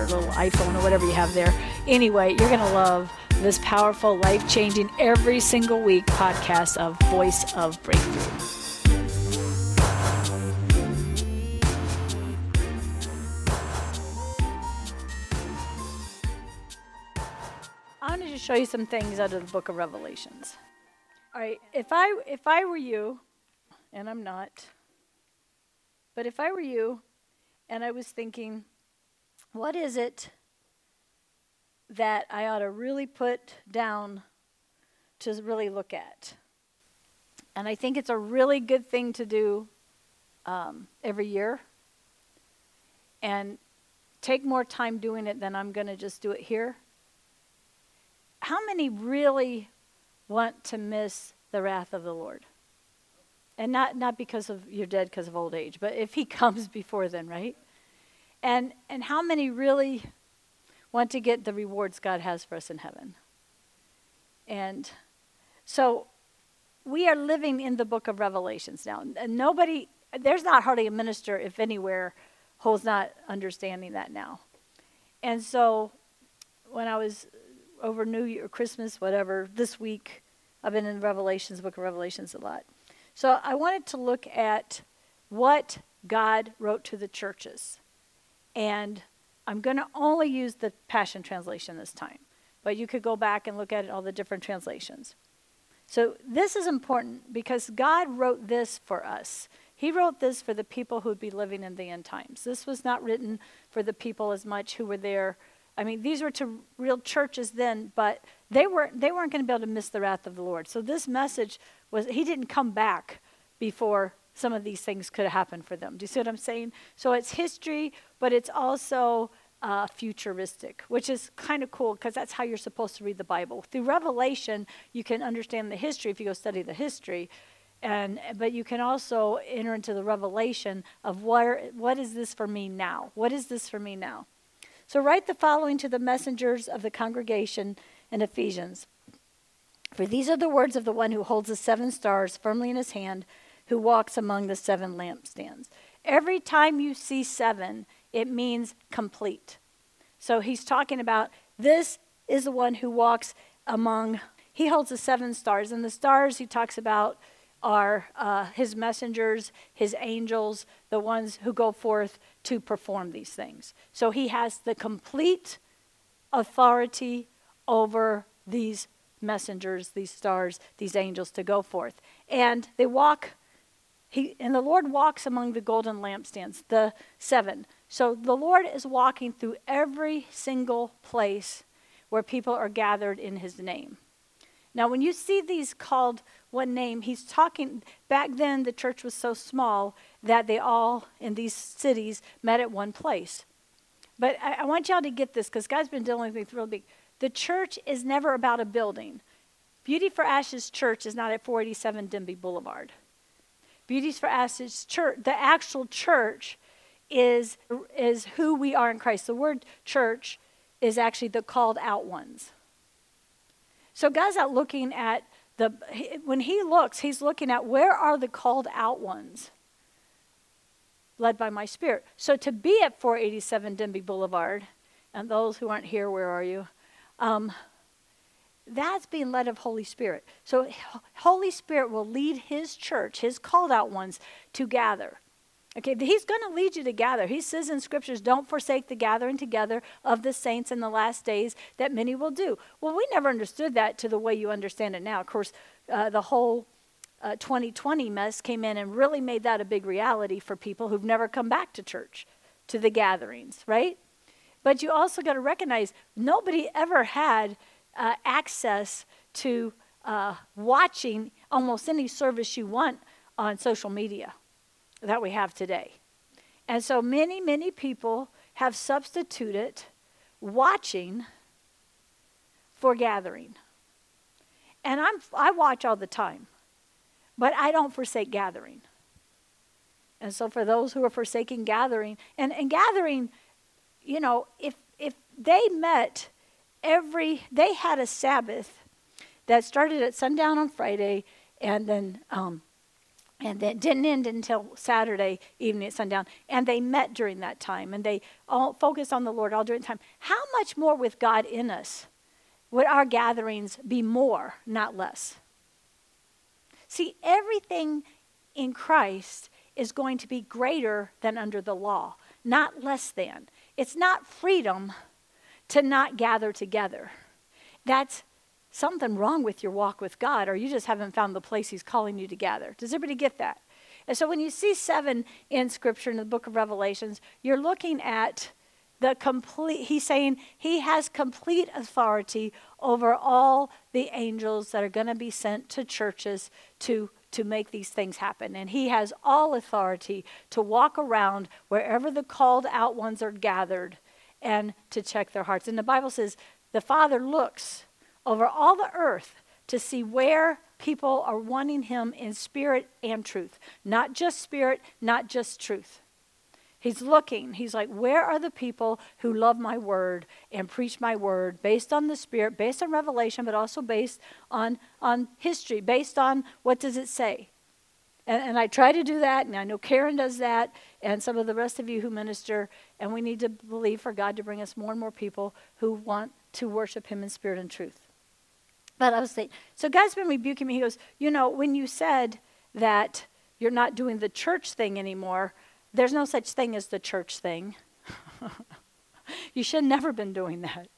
your little iPhone or whatever you have there. Anyway, you're going to love this powerful, life changing, every single week podcast of Voice of Breakthrough. I wanted to show you some things out of the book of Revelations. All right, if I if I were you, and I'm not, but if I were you and I was thinking, what is it that I ought to really put down to really look at. And I think it's a really good thing to do um, every year. And take more time doing it than I'm going to just do it here. How many really want to miss the wrath of the Lord? And not, not because of you're dead because of old age, but if he comes before then, right? And and how many really want to get the rewards God has for us in heaven. And so we are living in the book of Revelations now. And nobody, there's not hardly a minister, if anywhere, who's not understanding that now. And so when I was over New Year, Christmas, whatever, this week, I've been in Revelations, book of Revelations a lot. So I wanted to look at what God wrote to the churches. And I'm going to only use the Passion Translation this time, but you could go back and look at all the different translations. So this is important because God wrote this for us. He wrote this for the people who would be living in the end times. This was not written for the people as much who were there. I mean, these were to real churches then, but they weren't they weren't going to be able to miss the wrath of the Lord. So this message was he didn't come back before some of these things could have happened for them. Do you see what I'm saying? So it's history, but it's also uh, futuristic, which is kind of cool because that's how you're supposed to read the Bible. Through Revelation, you can understand the history if you go study the history, and but you can also enter into the revelation of what what is this for me now? What is this for me now? So write the following to the messengers of the congregation in Ephesians. For these are the words of the one who holds the seven stars firmly in his hand, who walks among the seven lampstands. Every time you see seven, it means complete. So he's talking about this is the one who walks among, he holds the seven stars. And the stars he talks about are uh, his messengers, his angels, the ones who go forth to perform these things. So he has the complete authority over these messengers, these stars, these angels to go forth. And they walk, he, and the Lord walks among the golden lampstands, the seven. So the Lord is walking through every single place where people are gathered in his name. Now, when you see these called one name, he's talking, back then the church was so small that they all in these cities met at one place. But I, I want y'all to get this because God's been dealing with me real big. The church is never about a building. Beauty for Ashes Church is not at 487 Denby Boulevard. Beauty for Ashes Church, the actual church, is, is who we are in Christ. The word church is actually the called out ones. So God's out looking at the, when he looks, he's looking at where are the called out ones led by my spirit. So to be at 487 Denby Boulevard, and those who aren't here, where are you? Um, that's being led of Holy Spirit. So Holy Spirit will lead his church, his called out ones, to gather. Okay, he's going to lead you to gather. He says in scriptures, don't forsake the gathering together of the saints in the last days that many will do. Well, we never understood that to the way you understand it now. Of course, uh, the whole uh, 2020 mess came in and really made that a big reality for people who've never come back to church, to the gatherings, right? But you also got to recognize nobody ever had uh, access to uh, watching almost any service you want on social media that we have today. And so many, many people have substituted watching for gathering. And I'm, I watch all the time, but I don't forsake gathering. And so for those who are forsaking gathering, and, and gathering, you know, if, if they met every, they had a Sabbath that started at sundown on Friday and then um, and then didn't end until Saturday evening at sundown. And they met during that time, and they all focused on the Lord all during time. How much more with God in us would our gatherings be more, not less? See, everything in Christ is going to be greater than under the law, not less than. It's not freedom to not gather together. That's something wrong with your walk with God, or you just haven't found the place He's calling you to gather. Does everybody get that? And so when you see seven in Scripture in the book of Revelations, you're looking at the complete, he's saying he has complete authority over all the angels that are going to be sent to churches to to make these things happen. And he has all authority to walk around wherever the called out ones are gathered and to check their hearts. And the Bible says the Father looks over all the earth to see where people are wanting him in spirit and truth. Not just spirit, not just truth. He's looking. He's like, where are the people who love my word and preach my word based on the Spirit, based on revelation, but also based on, on history, based on what does it say? And, and I try to do that, and I know Karen does that, and some of the rest of you who minister, and we need to believe for God to bring us more and more people who want to worship Him in spirit and truth. But I was saying, so God's been rebuking me. He goes, You know, when you said that you're not doing the church thing anymore, there's no such thing as the church thing. you should have never been doing that.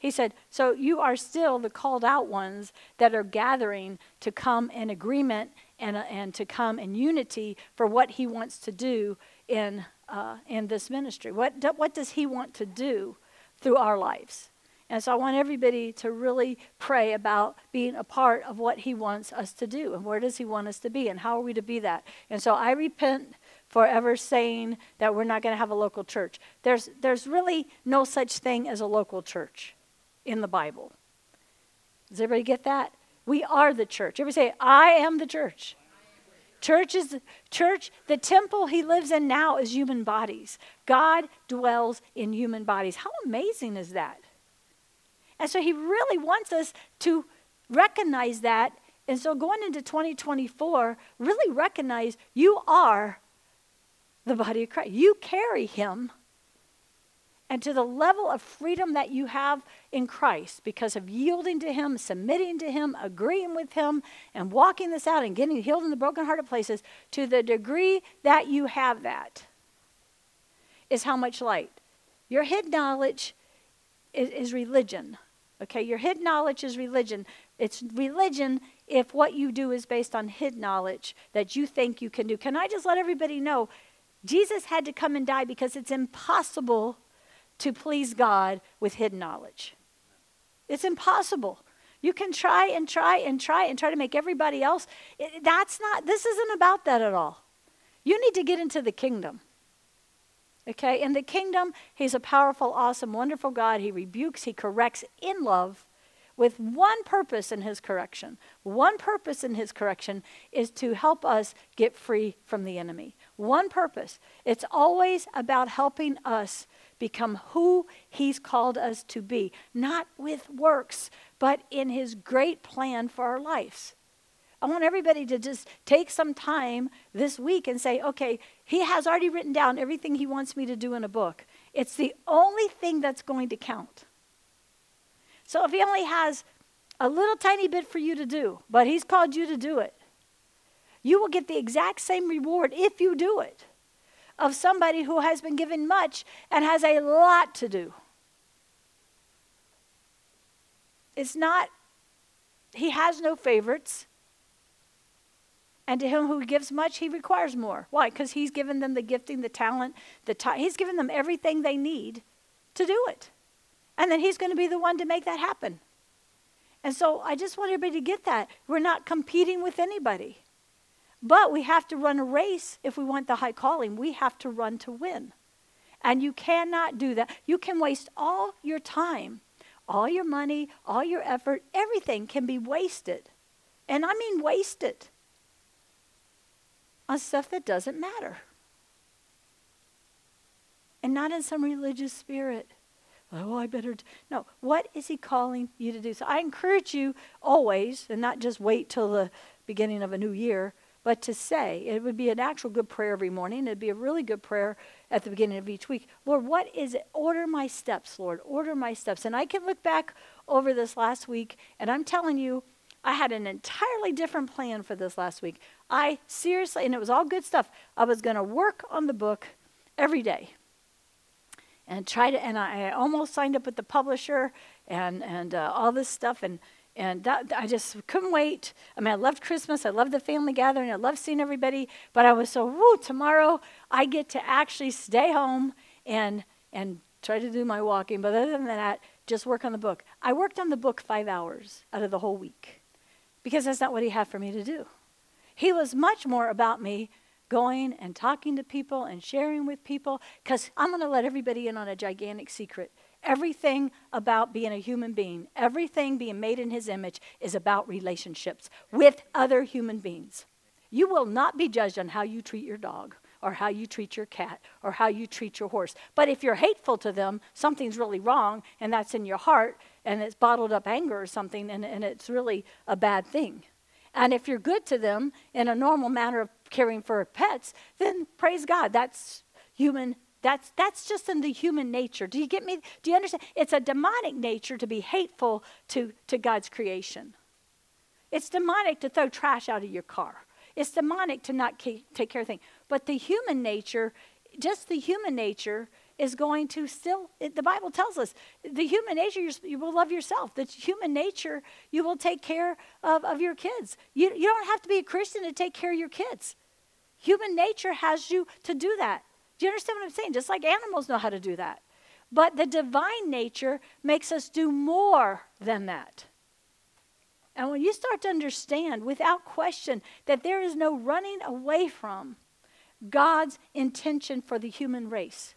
He said, So you are still the called out ones that are gathering to come in agreement and, uh, and to come in unity for what he wants to do in, uh, in this ministry. What, do, what does he want to do through our lives? And so I want everybody to really pray about being a part of what he wants us to do and where does he want us to be and how are we to be that. And so I repent for ever saying that we're not going to have a local church. There's, there's really no such thing as a local church in the Bible. Does everybody get that? We are the church. Everybody say, I am the church. Church is church, the temple he lives in now is human bodies. God dwells in human bodies. How amazing is that? And so he really wants us to recognize that. And so going into 2024, really recognize you are the body of Christ. You carry him. And to the level of freedom that you have in Christ because of yielding to Him, submitting to Him, agreeing with Him, and walking this out and getting healed in the brokenhearted places, to the degree that you have that, is how much light. Your hid knowledge is, is religion. Okay, your hid knowledge is religion. It's religion if what you do is based on hid knowledge that you think you can do. Can I just let everybody know? Jesus had to come and die because it's impossible to please God with hidden knowledge. It's impossible. You can try and try and try and try to make everybody else. It, that's not, this isn't about that at all. You need to get into the kingdom. Okay? In the kingdom, he's a powerful, awesome, wonderful God. He rebukes, he corrects in love with one purpose in his correction. One purpose in his correction is to help us get free from the enemy. One purpose. It's always about helping us become who he's called us to be, not with works, but in his great plan for our lives. I want everybody to just take some time this week and say, okay, he has already written down everything he wants me to do in a book. It's the only thing that's going to count. So if he only has a little tiny bit for you to do, but he's called you to do it, you will get the exact same reward if you do it of somebody who has been given much and has a lot to do. It's not, he has no favorites. And to him who gives much, he requires more. Why? Because he's given them the gifting, the talent, the time. He's given them everything they need to do it. And then he's going to be the one to make that happen. And so I just want everybody to get that. We're not competing with anybody. But we have to run a race if we want the high calling. We have to run to win. And you cannot do that. You can waste all your time all your money, all your effort, everything can be wasted. And I mean wasted on stuff that doesn't matter. And not in some religious spirit. Oh, I better. T-. No, what is he calling you to do? So I encourage you always, and not just wait till the beginning of a new year, but to say, it would be an actual good prayer every morning. It'd be a really good prayer at the beginning of each week. Lord, what is it? Order my steps, Lord. Order my steps. And I can look back over this last week, and I'm telling you, I had an entirely different plan for this last week. I seriously, and it was all good stuff. I was going to work on the book every day and try to, and I, almost signed up with the publisher and, and uh, all this stuff. And and that, I just couldn't wait. I mean, I loved Christmas. I loved the family gathering. I loved seeing everybody. But I was so, woo, tomorrow I get to actually stay home and, and try to do my walking. But other than that, just work on the book. I worked on the book five hours out of the whole week because that's not what he had for me to do. He was much more about me going and talking to people and sharing with people because I'm going to let everybody in on a gigantic secret. Everything about being a human being, everything being made in his image is about relationships with other human beings. You will not be judged on how you treat your dog or how you treat your cat or how you treat your horse. But if you're hateful to them, something's really wrong and that's in your heart and it's bottled up anger or something and, and it's really a bad thing. And if you're good to them in a normal manner of caring for pets, then praise God, that's human that's, that's just in the human nature. Do you get me? Do you understand? It's a demonic nature to be hateful to, to God's creation. It's demonic to throw trash out of your car. It's demonic to not take care of things. But the human nature, just the human nature, is going to still, it, the Bible tells us, the human nature, you will love yourself. The human nature, you will take care of, of your kids. You, you don't have to be a Christian to take care of your kids. Human nature has you to do that. Do you understand what I'm saying? Just like animals know how to do that. But the divine nature makes us do more than that. And when you start to understand without question that there is no running away from God's intention for the human race,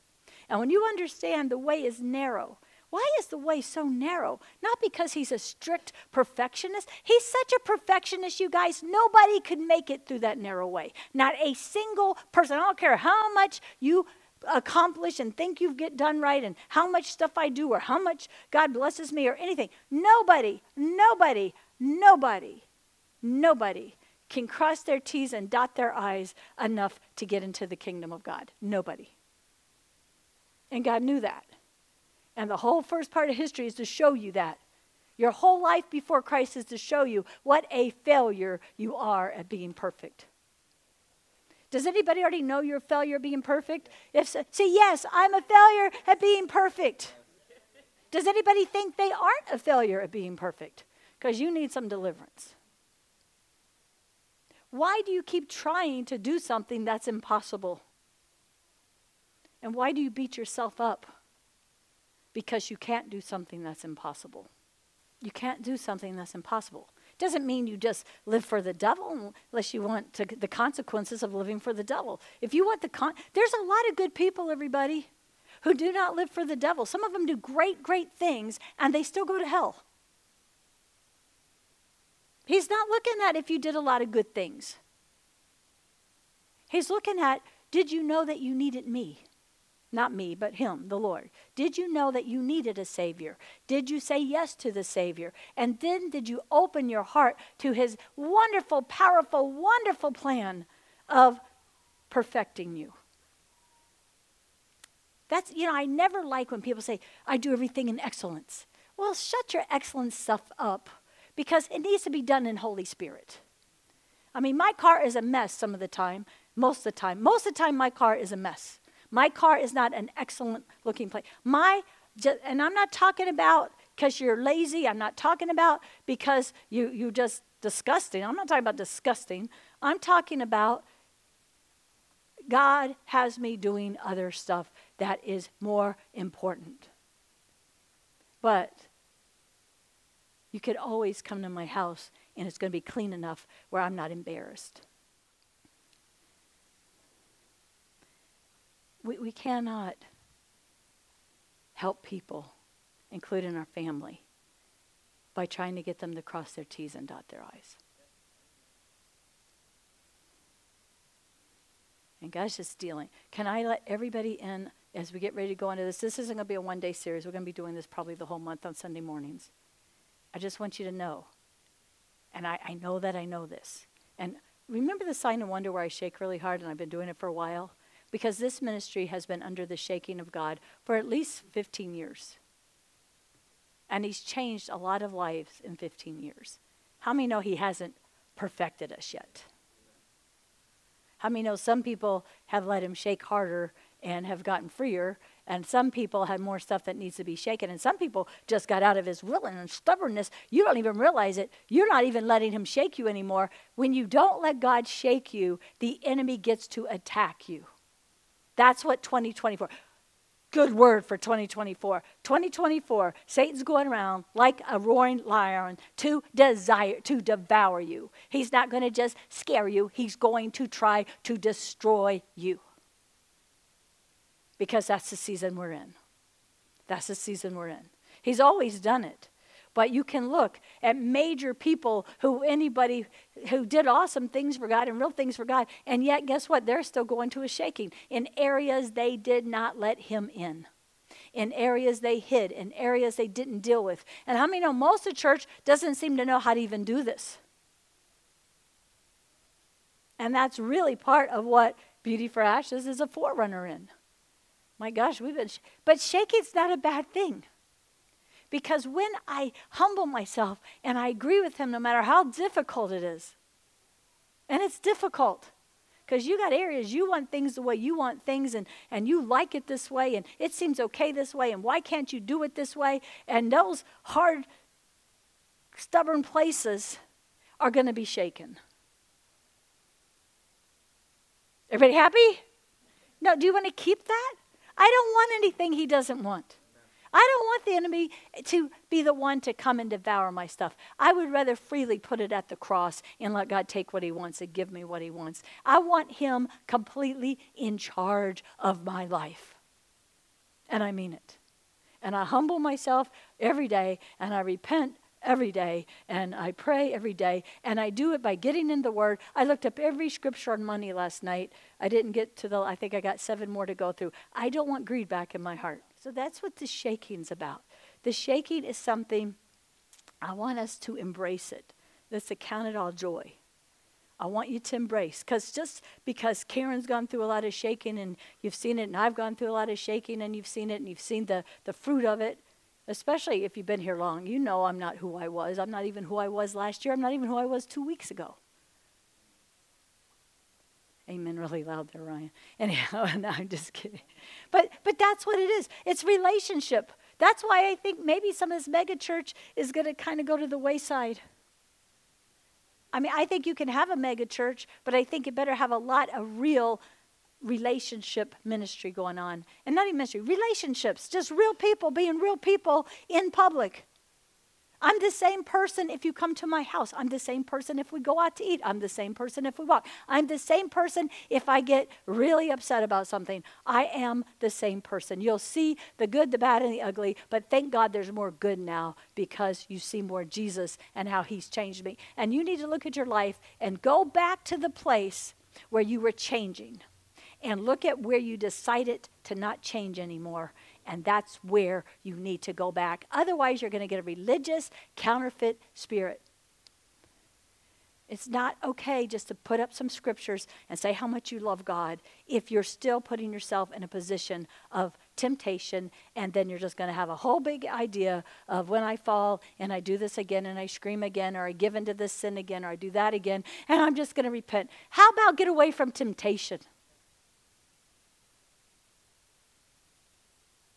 and when you understand the way is narrow, why is the way so narrow? Not because he's a strict perfectionist. He's such a perfectionist, you guys. Nobody could make it through that narrow way. Not a single person. I don't care how much you accomplish and think you get done right and how much stuff I do or how much God blesses me or anything. Nobody, nobody, nobody, nobody can cross their T's and dot their I's enough to get into the kingdom of God. Nobody. And God knew that. And the whole first part of history is to show you that. Your whole life before Christ is to show you what a failure you are at being perfect. Does anybody already know you're a failure at being perfect? If so, say yes, I'm a failure at being perfect. Does anybody think they aren't a failure at being perfect? Because you need some deliverance. Why do you keep trying to do something that's impossible? And why do you beat yourself up? Because you can't do something that's impossible. You can't do something that's impossible. Doesn't mean you just live for the devil unless you want to, the consequences of living for the devil. If you want the con, there's a lot of good people, everybody, who do not live for the devil. Some of them do great, great things, and they still go to hell. He's not looking at if you did a lot of good things. He's looking at, did you know that you needed me? Not me, but him, the Lord. Did you know that you needed a Savior? Did you say yes to the Savior? And then did you open your heart to his wonderful, powerful, wonderful plan of perfecting you? That's, you know, I never like when people say, I do everything in excellence. Well, shut your excellence stuff up because it needs to be done in Holy Spirit. I mean, my car is a mess some of the time, most of the time. Most of the time, my car is a mess. My car is not an excellent looking place. My, and I'm not talking about because you're lazy. I'm not talking about because you, you just disgusting. I'm not talking about disgusting. I'm talking about God has me doing other stuff that is more important. But you could always come to my house and it's going to be clean enough where I'm not embarrassed. We, we cannot help people including our family, by trying to get them to cross their T's and dot their I's. And God's just dealing. Can I let everybody in as we get ready to go into this? This isn't going to be a one day series. We're going to be doing this probably the whole month on Sunday mornings. I just want you to know. And I, I know that I know this. And remember the sign and wonder where I shake really hard, and I've been doing it for a while? Because this ministry has been under the shaking of God for at least 15 years. And He's changed a lot of lives in 15 years. How many know He hasn't perfected us yet? How many know some people have let him shake harder and have gotten freer, and some people had more stuff that needs to be shaken, and some people just got out of his will and stubbornness. You don't even realize it. You're not even letting him shake you anymore. When you don't let God shake you, the enemy gets to attack you. That's what 2024 good word for 2024. 2024, Satan's going around like a roaring lion to desire to devour you. He's not going to just scare you, he's going to try to destroy you. Because that's the season we're in. That's the season we're in. He's always done it. But you can look at major people who anybody who did awesome things for God and real things for God, and yet guess what? They're still going to a shaking in areas they did not let Him in. In areas they hid, in areas they didn't deal with. And how many know most of the church doesn't seem to know how to even do this? And that's really part of what Beauty for Ashes is a forerunner in. My gosh, we've been, sh- but shaking's not a bad thing. Because when I humble myself and I agree with Him, no matter how difficult it is, and it's difficult because you got areas you want things the way you want things and, and you like it this way and it seems okay this way and why can't you do it this way? And those hard stubborn places are going to be shaken. Everybody happy? No do you want to keep that? I don't want anything he doesn't want I don't want the enemy to be the one to come and devour my stuff. I would rather freely put it at the cross and let God take what He wants and give me what He wants. I want Him completely in charge of my life. And I mean it. And I humble myself every day and I repent every day and I pray every day and I do it by getting in the word. I looked up every scripture on money last night. I didn't get to the I think I got 7 more to go through. I don't want greed back in my heart. So that's what the shaking's about. The shaking is something I want us to embrace it. Let's account it all joy. I want you to embrace because just because Karen's gone through a lot of shaking and you've seen it, and I've gone through a lot of shaking and you've seen it, and you've seen the, the fruit of it, especially if you've been here long, you know I'm not who I was. I'm not even who I was last year. I'm not even who I was two weeks ago. Amen really loud there, Ryan. Anyhow, no, I'm just kidding. But but that's what it is. It's relationship. That's why I think maybe some of this mega church is going to kind of go to the wayside. I mean, I think you can have a mega church, but I think it better have a lot of real relationship ministry going on. And not even ministry, relationships, just real people being real people in public. I'm the same person if you come to my house. I'm the same person if we go out to eat. I'm the same person if we walk. I'm the same person if I get really upset about something. I am the same person. You'll see the good, the bad, and the ugly, but thank God there's more good now because you see more Jesus and how he's changed me. And you need to look at your life and go back to the place where you were changing and look at where you decided to not change anymore and that's where you need to go back. Otherwise, you're going to get a religious, counterfeit spirit. It's not okay just to put up some scriptures and say how much you love God if you're still putting yourself in a position of temptation, and then you're just going to have a whole big idea of when I fall and I do this again and I scream again, or I give into this sin again, or I do that again, and I'm just going to repent. How about get away from temptation?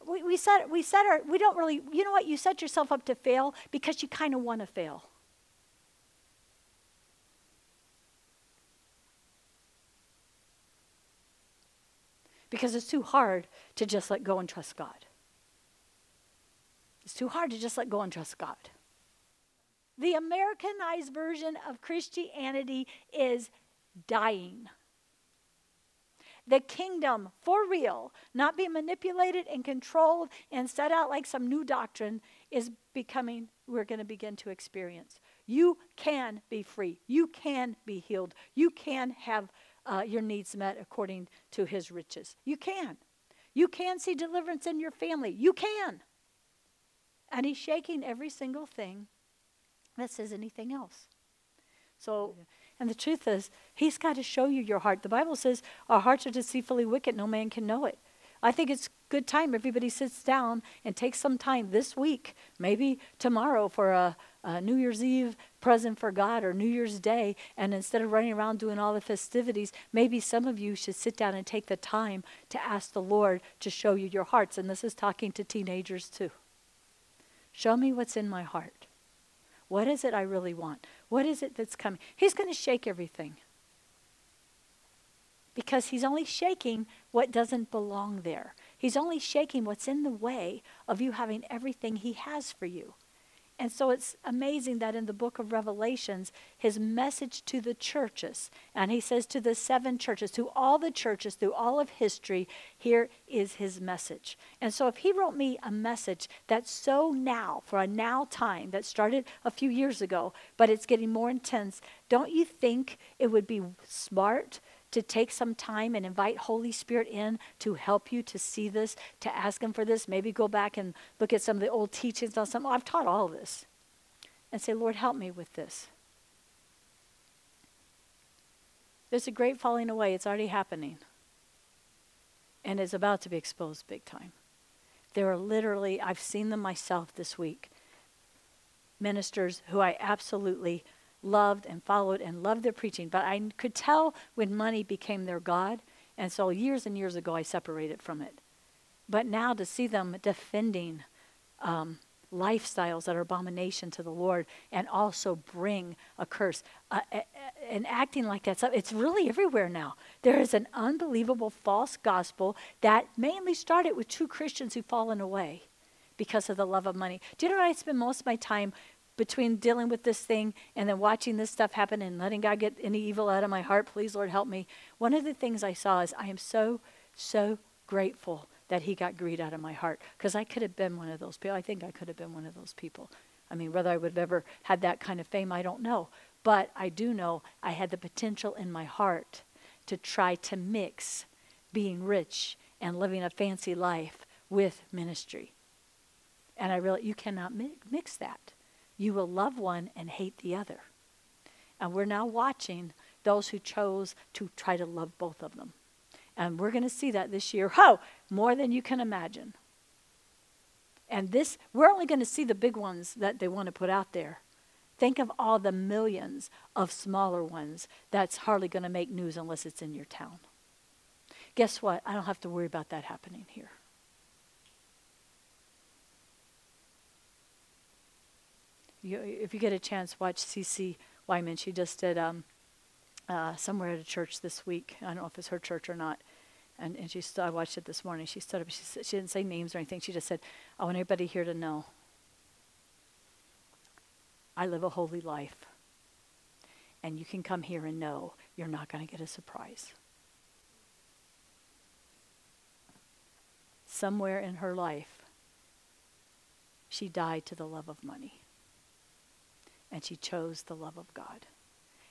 We, we set we set our we don't really you know what? You set yourself up to fail because you kind of want to fail. Because it's too hard to just let go and trust god. It's too hard to just let go and trust god. The americanized version of christianity is dying the kingdom for real, not be manipulated and controlled and set out like some new doctrine, is becoming, we're going to begin to experience. You can be free. You can be healed. You can have uh, your needs met according to his riches. You can. You can see deliverance in your family. You can. And he's shaking every single thing that says anything else. So, and the truth is, he's got to show you your heart. The Bible says our hearts are deceitfully wicked, no man can know it. I think it's good time everybody sits down and takes some time this week, maybe tomorrow for a, a, New Year's Eve present for God or New Year's Day. And instead of running around doing all the festivities, maybe some of you should sit down and take the time to ask the Lord to show you your hearts. And this is talking to teenagers too. Show me what's in my heart. What is it I really want? What is it that's coming? He's going to shake everything because he's only shaking what doesn't belong there. He's only shaking what's in the way of you having everything he has for you. And so it's amazing that in the book of Revelations, his message to the churches, and he says to the seven churches, to all the churches through all of history, here is his message. And so if he wrote me a message that's so now, for a now time that started a few years ago, but it's getting more intense, don't you think it would be smart to take some time and invite Holy Spirit in to help you to see this, to ask Him for this. Maybe go back and look at some of the old teachings on. Oh, I've taught all this. And say, Lord, help me with this. There's a great falling away. It's already happening. And it's about to be exposed big time. There are literally, I've seen them myself this week, ministers who I absolutely loved and followed and loved their preaching, but I could tell when money became their God. And so years and years ago, I separated from it. But now to see them defending um, lifestyles that are abomination to the Lord and also bring a curse uh, uh, and acting like that, so it's really everywhere now. There is an unbelievable false gospel that mainly started with two Christians who've fallen away because of the love of money. Do you know what I spend most of my time between dealing with this thing and then watching this stuff happen and letting God get any evil out of my heart, please, Lord, help me. One of the things I saw is I am so, so grateful that He got greed out of my heart because I could have been one of those people. I think I could have been one of those people. I mean, whether I would have ever had that kind of fame, I don't know. But I do know I had the potential in my heart to try to mix being rich and living a fancy life with ministry. And I realized you cannot mix that you will love one and hate the other. And we're now watching those who chose to try to love both of them. And we're going to see that this year. Ho! More than you can imagine. And this, we're only going to see the big ones that they want to put out there. Think of all the millions of smaller ones that's hardly going to make news unless it's in your town. Guess what? I don't have to worry about that happening here. You, if you get a chance, watch CeCe Winans. She just did um, uh, somewhere at a church this week. I don't know if it's her church or not. And, and she st- I watched it this morning. She stood up. She, she didn't say names or anything. She just said, I want everybody here to know I live a holy life. And you can come here and know you're not going to get a surprise. Somewhere in her life, she died to the love of money and she chose the love of God.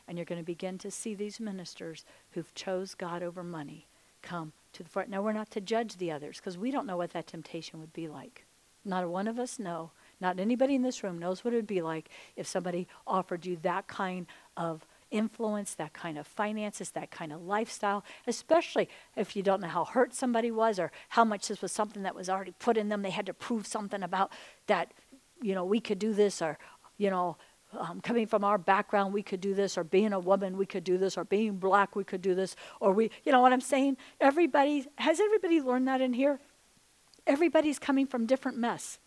And you're going to begin to see these ministers who've chose God over money come to the front. Now we're not to judge the others because we don't know what that temptation would be like. Not one of us know. Not anybody in this room knows what it would be like if somebody offered you that kind of influence, that kind of finances, that kind of lifestyle, especially if you don't know how hurt somebody was or how much this was something that was already put in them. They had to prove something about that, you know, we could do this or, you know, um, coming from our background, we could do this, or being a woman, we could do this, or being black, we could do this, or we, you know what I'm saying? Everybody, has everybody learned that in here? Everybody's coming from different mess.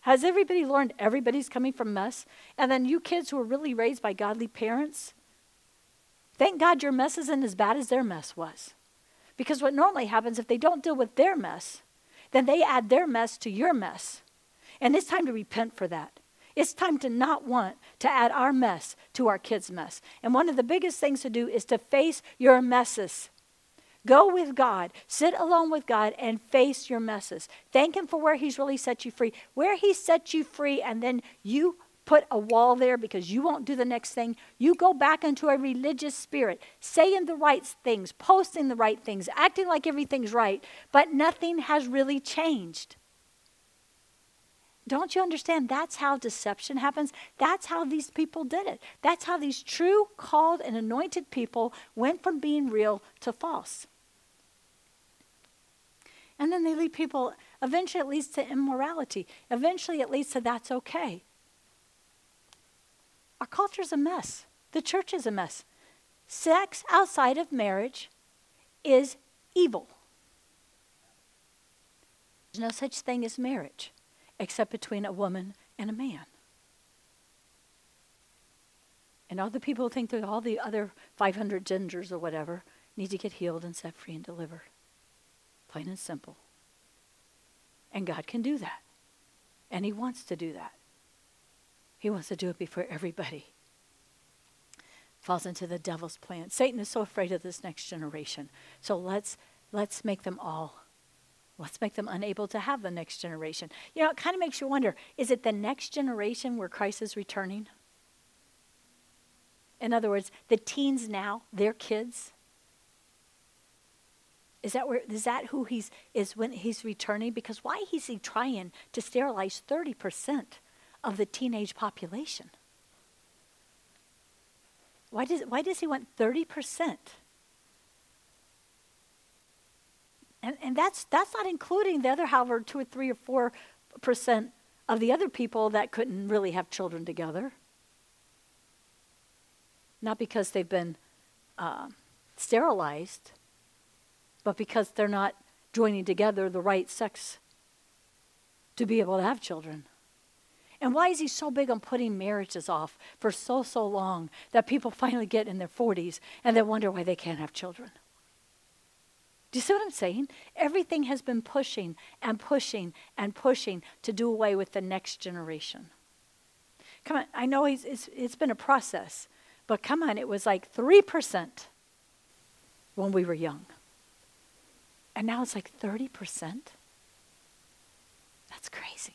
Has everybody learned everybody's coming from mess? And then you kids who are really raised by godly parents, thank God your mess isn't as bad as their mess was. Because what normally happens if they don't deal with their mess, then they add their mess to your mess. And it's time to repent for that. It's time to not want to add our mess to our kids' mess. And one of the biggest things to do is to face your messes. Go with God, sit alone with God, and face your messes. Thank Him for where He's really set you free. Where He set you free, and then you put a wall there because you won't do the next thing. You go back into a religious spirit, saying the right things, posting the right things, acting like everything's right, but nothing has really changed. Don't you understand? That's how deception happens. That's how these people did it. That's how these true, called, and anointed people went from being real to false. And then they lead people, eventually it leads to immorality. Eventually it leads to that's okay. Our culture's a mess. The church is a mess. Sex outside of marriage is evil. There's no such thing as marriage except between a woman and a man. And all the people think that all the other 500 genders or whatever need to get healed and set free and delivered. Plain and simple. And God can do that. And He wants to do that. He wants to do it before everybody falls into the devil's plan. Satan is so afraid of this next generation. So let's let's make them all let's make them unable to have the next generation. You know, it kind of makes you wonder, is it the next generation where Christ is returning? In other words, the teens now, their kids, is that where is that who he's is when he's returning? Because why is he trying to sterilize 30% of the teenage population? Why does why does he want 30%? And and that's that's not including the other however two or three or four percent of the other people that couldn't really have children together. Not because they've been uh, sterilized, but because they're not joining together the right sex to be able to have children. And why is he so big on putting marriages off for so, so long that people finally get in their 40s and they wonder why they can't have children? Do you see what I'm saying? Everything has been pushing and pushing and pushing to do away with the next generation. Come on, I know it's, it's been a process, but come on, it was like 3% when we were young. And now it's like 30%. That's crazy.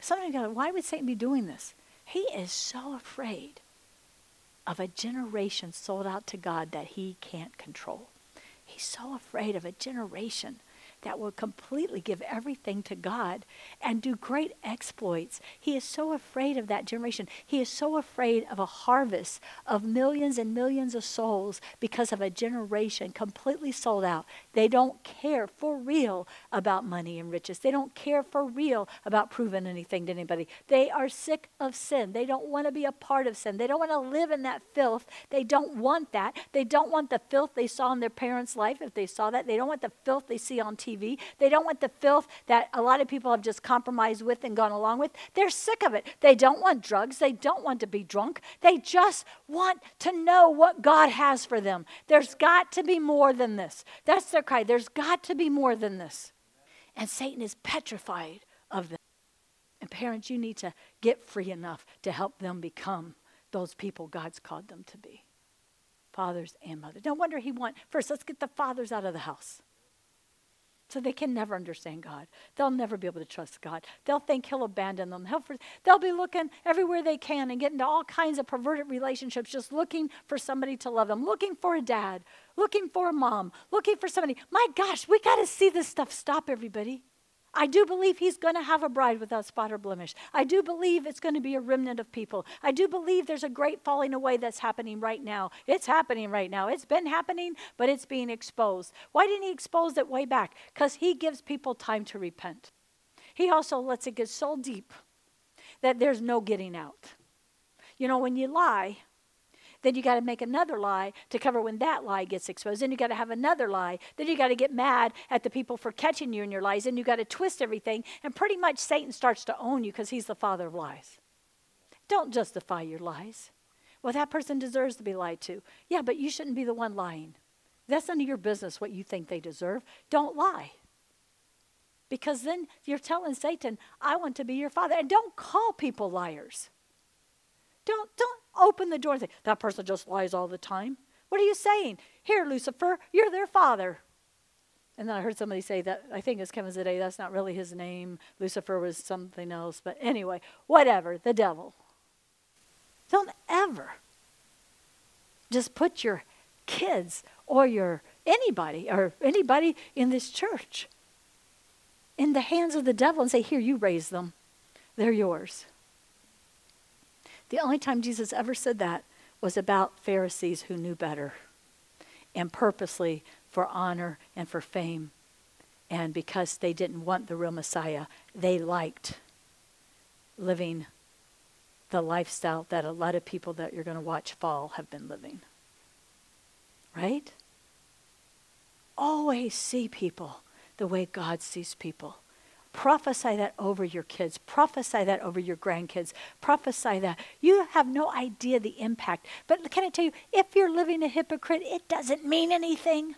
Somebody why would Satan be doing this? He is so afraid of a generation sold out to God that he can't control. He's so afraid of a generation that will completely give everything to God and do great exploits. He is so afraid of that generation. He is so afraid of a harvest of millions and millions of souls because of a generation completely sold out. They don't care for real about money and riches. They don't care for real about proving anything to anybody. They are sick of sin. They don't want to be a part of sin. They don't want to live in that filth. They don't want that. They don't want the filth they saw in their parents' life if they saw that. They don't want the filth they see on TV. TV. They don't want the filth that a lot of people have just compromised with and gone along with. They're sick of it. They don't want drugs. They don't want to be drunk. They just want to know what God has for them. There's got to be more than this. That's their cry. There's got to be more than this. And Satan is petrified of them. And parents, you need to get free enough to help them become those people God's called them to be. Fathers and mothers. No wonder he want first, let's get the fathers out of the house. So they can never understand God. They'll never be able to trust God. They'll think He'll abandon them. He'll, they'll be looking everywhere they can and get into all kinds of perverted relationships, just looking for somebody to love them, looking for a dad, looking for a mom, looking for somebody. My gosh, we got to see this stuff stop, everybody. I do believe he's going to have a bride without spot or blemish. I do believe it's going to be a remnant of people. I do believe there's a great falling away that's happening right now. It's happening right now. It's been happening, but it's being exposed. Why didn't he expose it way back? Because he gives people time to repent. He also lets it get so deep that there's no getting out. You know, when you lie, then you got to make another lie to cover when that lie gets exposed. Then you got to have another lie. Then you got to get mad at the people for catching you in your lies. And you got to twist everything. And pretty much Satan starts to own you because he's the father of lies. Don't justify your lies. Well, that person deserves to be lied to. Yeah, but you shouldn't be the one lying. That's none of your business what you think they deserve. Don't lie. Because then you're telling Satan, I want to be your father. And don't call people liars. Don't, don't open the door and say, that person just lies all the time. What are you saying? Here, Lucifer, you're their father. And then I heard somebody say that, I think it's Kevin Zadai, that's not really his name. Lucifer was something else. But anyway, whatever, the devil. Don't ever just put your kids or your anybody or anybody in this church in the hands of the devil and say, Here, you raise them. They're yours. The only time Jesus ever said that was about Pharisees who knew better and purposely for honor and for fame. And because they didn't want the real Messiah, they liked living the lifestyle that a lot of people that you're going to watch fall have been living. Right? Always see people the way God sees people. Prophesy that over your kids. Prophesy that over your grandkids. Prophesy that. You have no idea the impact. But can I tell you, if you're living a hypocrite, it doesn't mean anything.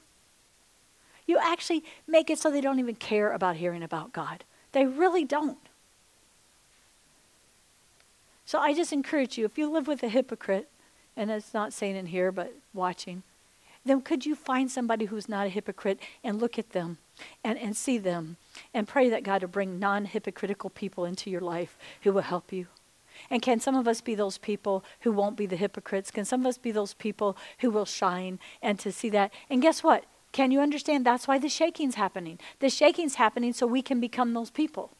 You actually make it so they don't even care about hearing about God. They really don't. So I just encourage you if you live with a hypocrite, and it's not saying in here, but watching, then could you find somebody who's not a hypocrite and look at them and, and see them and pray that God will bring non hypocritical people into your life who will help you? And can some of us be those people who won't be the hypocrites? Can some of us be those people who will shine and to see that? And guess what? Can you understand? That's why the shaking's happening. The shaking's happening so we can become those people.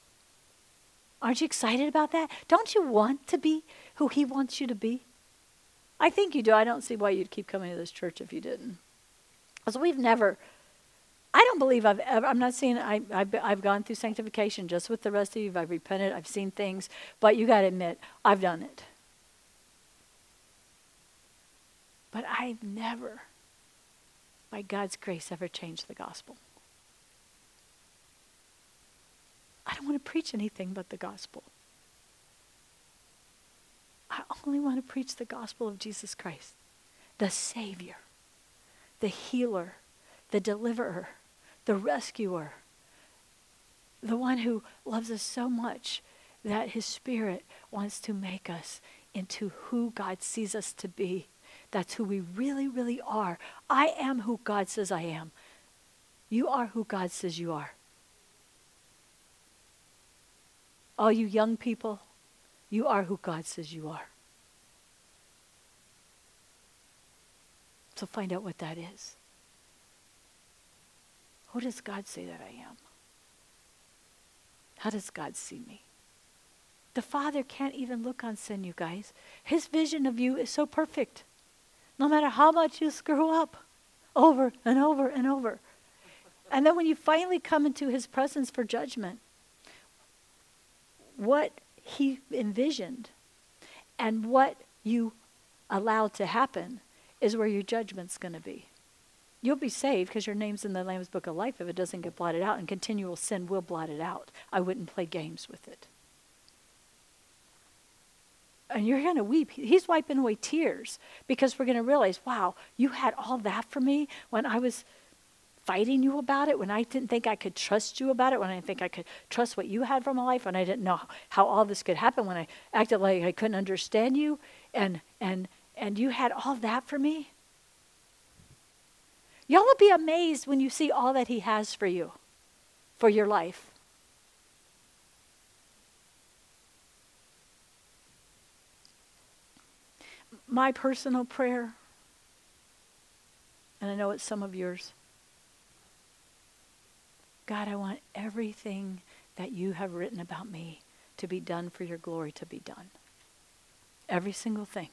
Aren't you excited about that? Don't you want to be who He wants you to be? I think you do. I don't see why you'd keep coming to this church if you didn't. Because we've never, I don't believe I've ever, I'm not saying I, I've, I've gone through sanctification just with the rest of you. I've repented, I've seen things, but you got to admit, I've done it. But I've never, by God's grace, ever changed the gospel. I don't want to preach anything but the gospel. Only want to preach the gospel of Jesus Christ, the Savior, the healer, the deliverer, the rescuer, the one who loves us so much that his Spirit wants to make us into who God sees us to be. That's who we really, really are. I am who God says I am. You are who God says you are. All you young people, you are who God says you are. So find out what that is. Who does God say that I am? How does God see me? The Father can't even look on sin, you guys. His vision of you is so perfect. No matter how much you screw up, over and over and over. And then when you finally come into His presence for judgment, what he envisioned and what you allowed to happen is where your judgment's going to be. You'll be saved because your name's in the Lamb's Book of Life if it doesn't get blotted out, and continual sin will blot it out. I wouldn't play games with it. And you're going to weep. He's wiping away tears because we're going to realize, wow, you had all that for me when I was fighting you about it, when I didn't think I could trust you about it, when I didn't think I could trust what you had from my life, when I didn't know how all this could happen, when I acted like I couldn't understand you, and and and you had all that for me. Y'all will be amazed when you see all that He has for you, for your life. My personal prayer, and I know it's some of yours God, I want everything that you have written about me to be done for your glory to be done. Every single thing.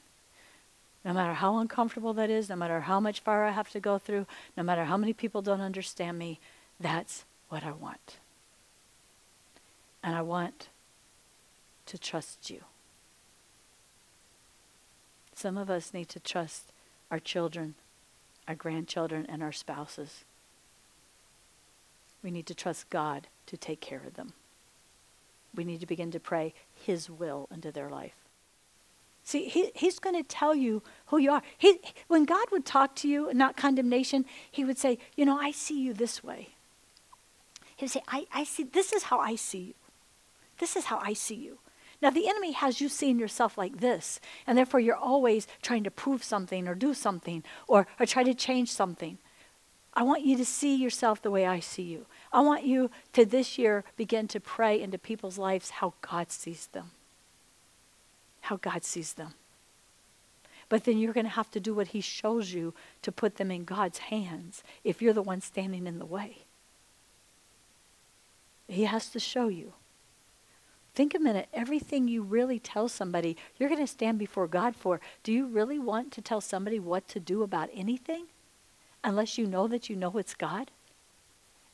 No matter how uncomfortable that is, no matter how much fire I have to go through, no matter how many people don't understand me, that's what I want. And I want to trust you. Some of us need to trust our children, our grandchildren, and our spouses. We need to trust God to take care of them. We need to begin to pray His will into their life. See, he, He's going to tell you who you are. He, when God would talk to you, not condemnation, He would say, You know, I see you this way. He would say, I, I see, this is how I see you. This is how I see you. Now, the enemy has you seeing yourself like this, and therefore you're always trying to prove something or do something or, or try to change something. I want you to see yourself the way I see you. I want you to this year begin to pray into people's lives how God sees them. How God sees them. But then you're going to have to do what He shows you to put them in God's hands if you're the one standing in the way. He has to show you. Think a minute, everything you really tell somebody, you're going to stand before God for. Do you really want to tell somebody what to do about anything? Unless you know that you know it's God?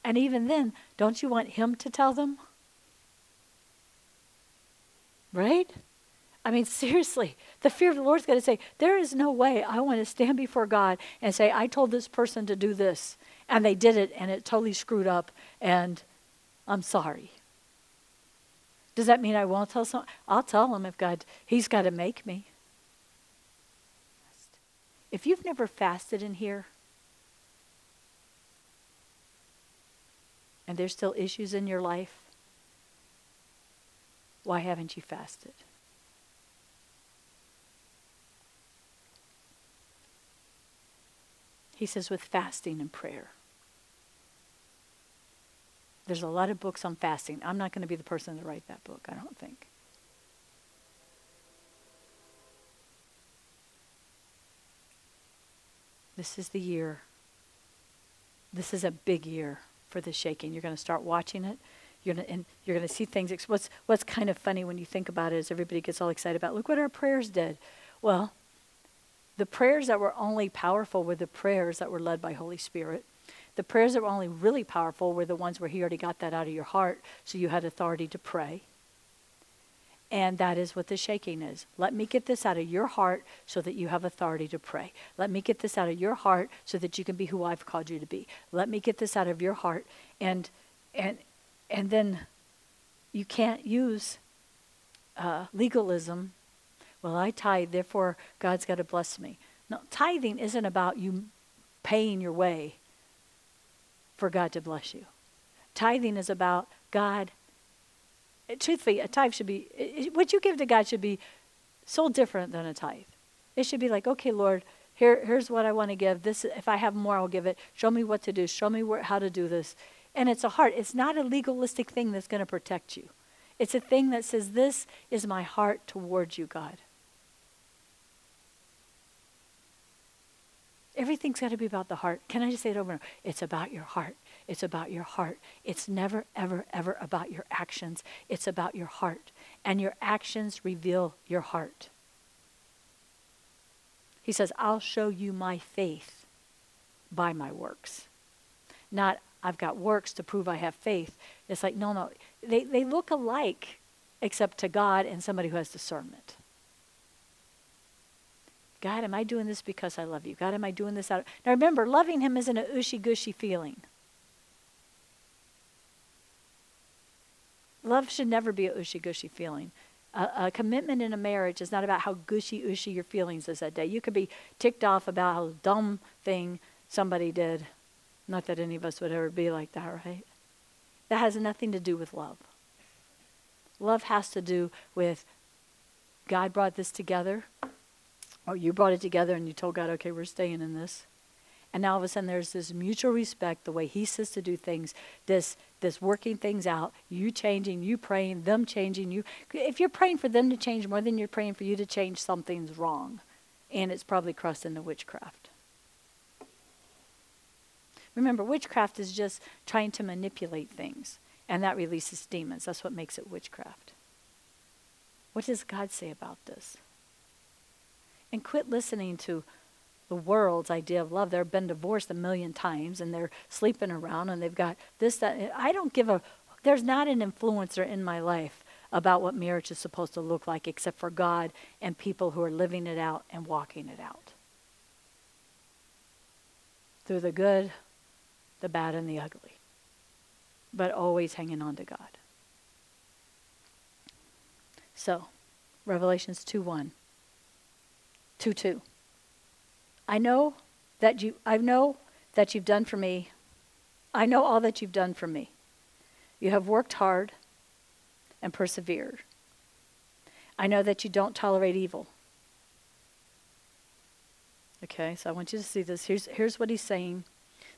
And even then, don't you want Him to tell them? Right? I mean, seriously, the fear of the Lord is going to say, There is no way I want to stand before God and say, I told this person to do this, and they did it, and it totally screwed up, and I'm sorry. Does that mean I won't tell someone? I'll tell him if God, He's got to make me. If you've never fasted in here, and there's still issues in your life, why haven't you fasted? He says, with fasting and prayer. There's a lot of books on fasting. I'm not going to be the person to write that book, I don't think. This is the year. This is a big year for the shaking. You're going to start watching it. You're to, and you're going to see things. What's, what's kind of funny when you think about it is everybody gets all excited about, look what our prayers did. Well, the prayers that were only powerful were the prayers that were led by Holy Spirit. The prayers that were only really powerful were the ones where He already got that out of your heart, so you had authority to pray. And that is what the shaking is. Let me get this out of your heart so that you have authority to pray. Let me get this out of your heart so that you can be who I've called you to be. Let me get this out of your heart and and and then you can't use uh, legalism. Well, I tithe, therefore God's got to bless me. No, tithing isn't about you paying your way for God to bless you. Tithing is about God. Eh, truthfully, a tithe should be, eh, eh, what you give to God should be so different than a tithe. It should be like, okay, Lord, here, here's what I want to give. This, if I have more, I'll give it. Show me what to do. Show me where, how to do this. And it's a heart. It's not a legalistic thing that's going to protect you. It's a thing that says, this is my heart towards you, God. Everything's got to be about the heart. Can I just say it over and over? It's about your heart. It's about your heart. It's never, ever, ever about your actions. It's about your heart. And your actions reveal your heart. He says, I'll show you my faith by my works. Not, I've got works to prove I have faith. It's like, no, no. They, they look alike, except to God and somebody who has discernment. God, am I doing this because I love you? God, am I doing this out? Of... Now remember, loving Him isn't a ushy gushy feeling. Love should never be a ushy gushy feeling. A, a, commitment in a marriage is not about how gushy ushy your feelings is that day. You could be ticked off about how dumb thing somebody did. Not that any of us would ever be like that, right? That has nothing to do with love. Love has to do with God brought this together. Oh, you brought it together and you told God, okay, we're staying in this. And now all of a sudden there's this mutual respect, the way he says to do things, this this working things out, you changing, you praying, them changing, you if you're praying for them to change more than you're praying for you to change, something's wrong. And it's probably crossed into witchcraft. Remember, witchcraft is just trying to manipulate things, and that releases demons. That's what makes it witchcraft. What does God say about this? And quit listening to the world's idea of love. They've been divorced a million times and they're sleeping around and they've got this, that. I don't give a, there's not an influencer in my life about what marriage is supposed to look like except for God and people who are living it out and walking it out. Through the good, the bad, and the ugly. But always hanging on to God. So, Revelations 2 1. 2 2. I know that you I know that you've done for me. I know all that you've done for me. You have worked hard and persevered. I know that you don't tolerate evil. Okay, so I want you to see this. Here's, here's what he's saying.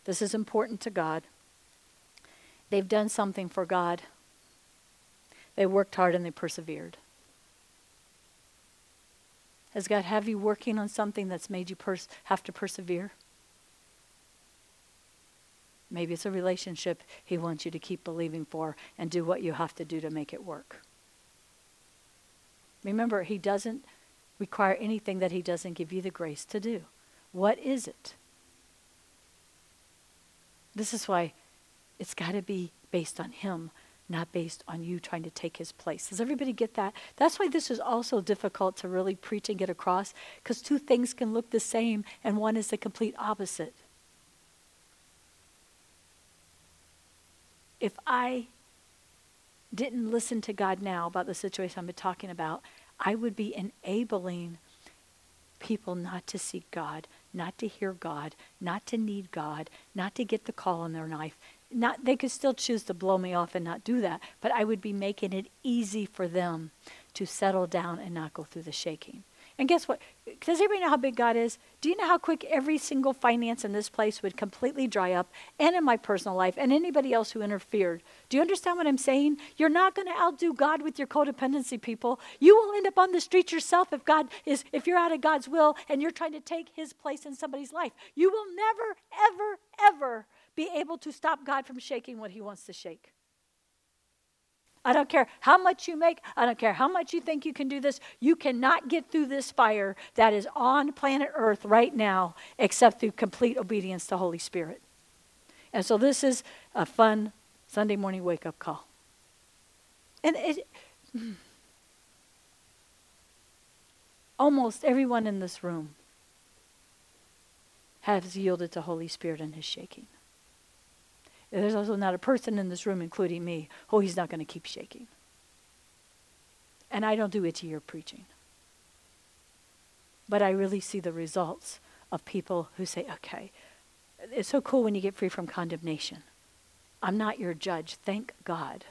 This is important to God. They've done something for God, they worked hard and they persevered. Has God have you working on something that's made you pers- have to persevere? Maybe it's a relationship He wants you to keep believing for and do what you have to do to make it work. Remember, He doesn't require anything that He doesn't give you the grace to do. What is it? This is why it's got to be based on Him, not based on you trying to take His place. Does everybody get that? That's why this is also difficult to really preach and get across, because two things can look the same, and one is the complete opposite. If I didn't listen to God now about the situation I've been talking about, I would be enabling people not to seek God, not to hear God, not to need God, not to get the call on their knife. Not they could still choose to blow me off and not do that, but I would be making it easy for them to settle down and not go through the shaking. And guess what? Does everybody know how big God is? Do you know how quick every single finance in this place would completely dry up, and in my personal life, and anybody else who interfered? Do you understand what I'm saying? You're not going to outdo God with your codependency, people. You will end up on the street yourself if God is, if you're out of God's will and you're trying to take His place in somebody's life. You will never, ever, ever be able to stop God from shaking what He wants to shake. I don't care how much you make. I don't care how much you think you can do this. You cannot get through this fire that is on planet Earth right now except through complete obedience to Holy Spirit. And so this is a fun Sunday morning wake up call. And it, almost everyone in this room has yielded to Holy Spirit and his shaking. There's also not a person in this room, including me, oh, he's not going to keep shaking. And I don't do itchy ear preaching. But I really see the results of people who say, okay, it's so cool when you get free from condemnation. I'm not your judge, thank God.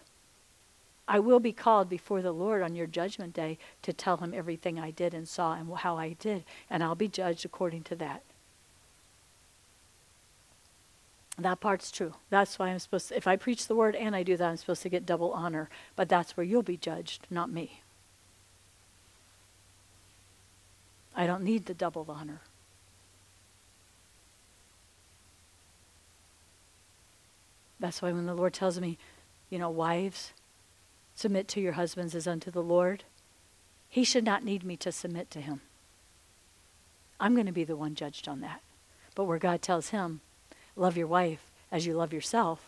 I will be called before the Lord on your judgment day to tell him everything I did and saw and how I did, and I'll be judged according to that. That part's true. That's why I'm supposed to, if I preach the word and I do that, I'm supposed to get double honor. But that's where you'll be judged, not me. I don't need the double honor. That's why when the Lord tells me, you know, wives, submit to your husbands as unto the Lord, he should not need me to submit to him. I'm going to be the one judged on that. But where God tells him, love your wife as you love yourself,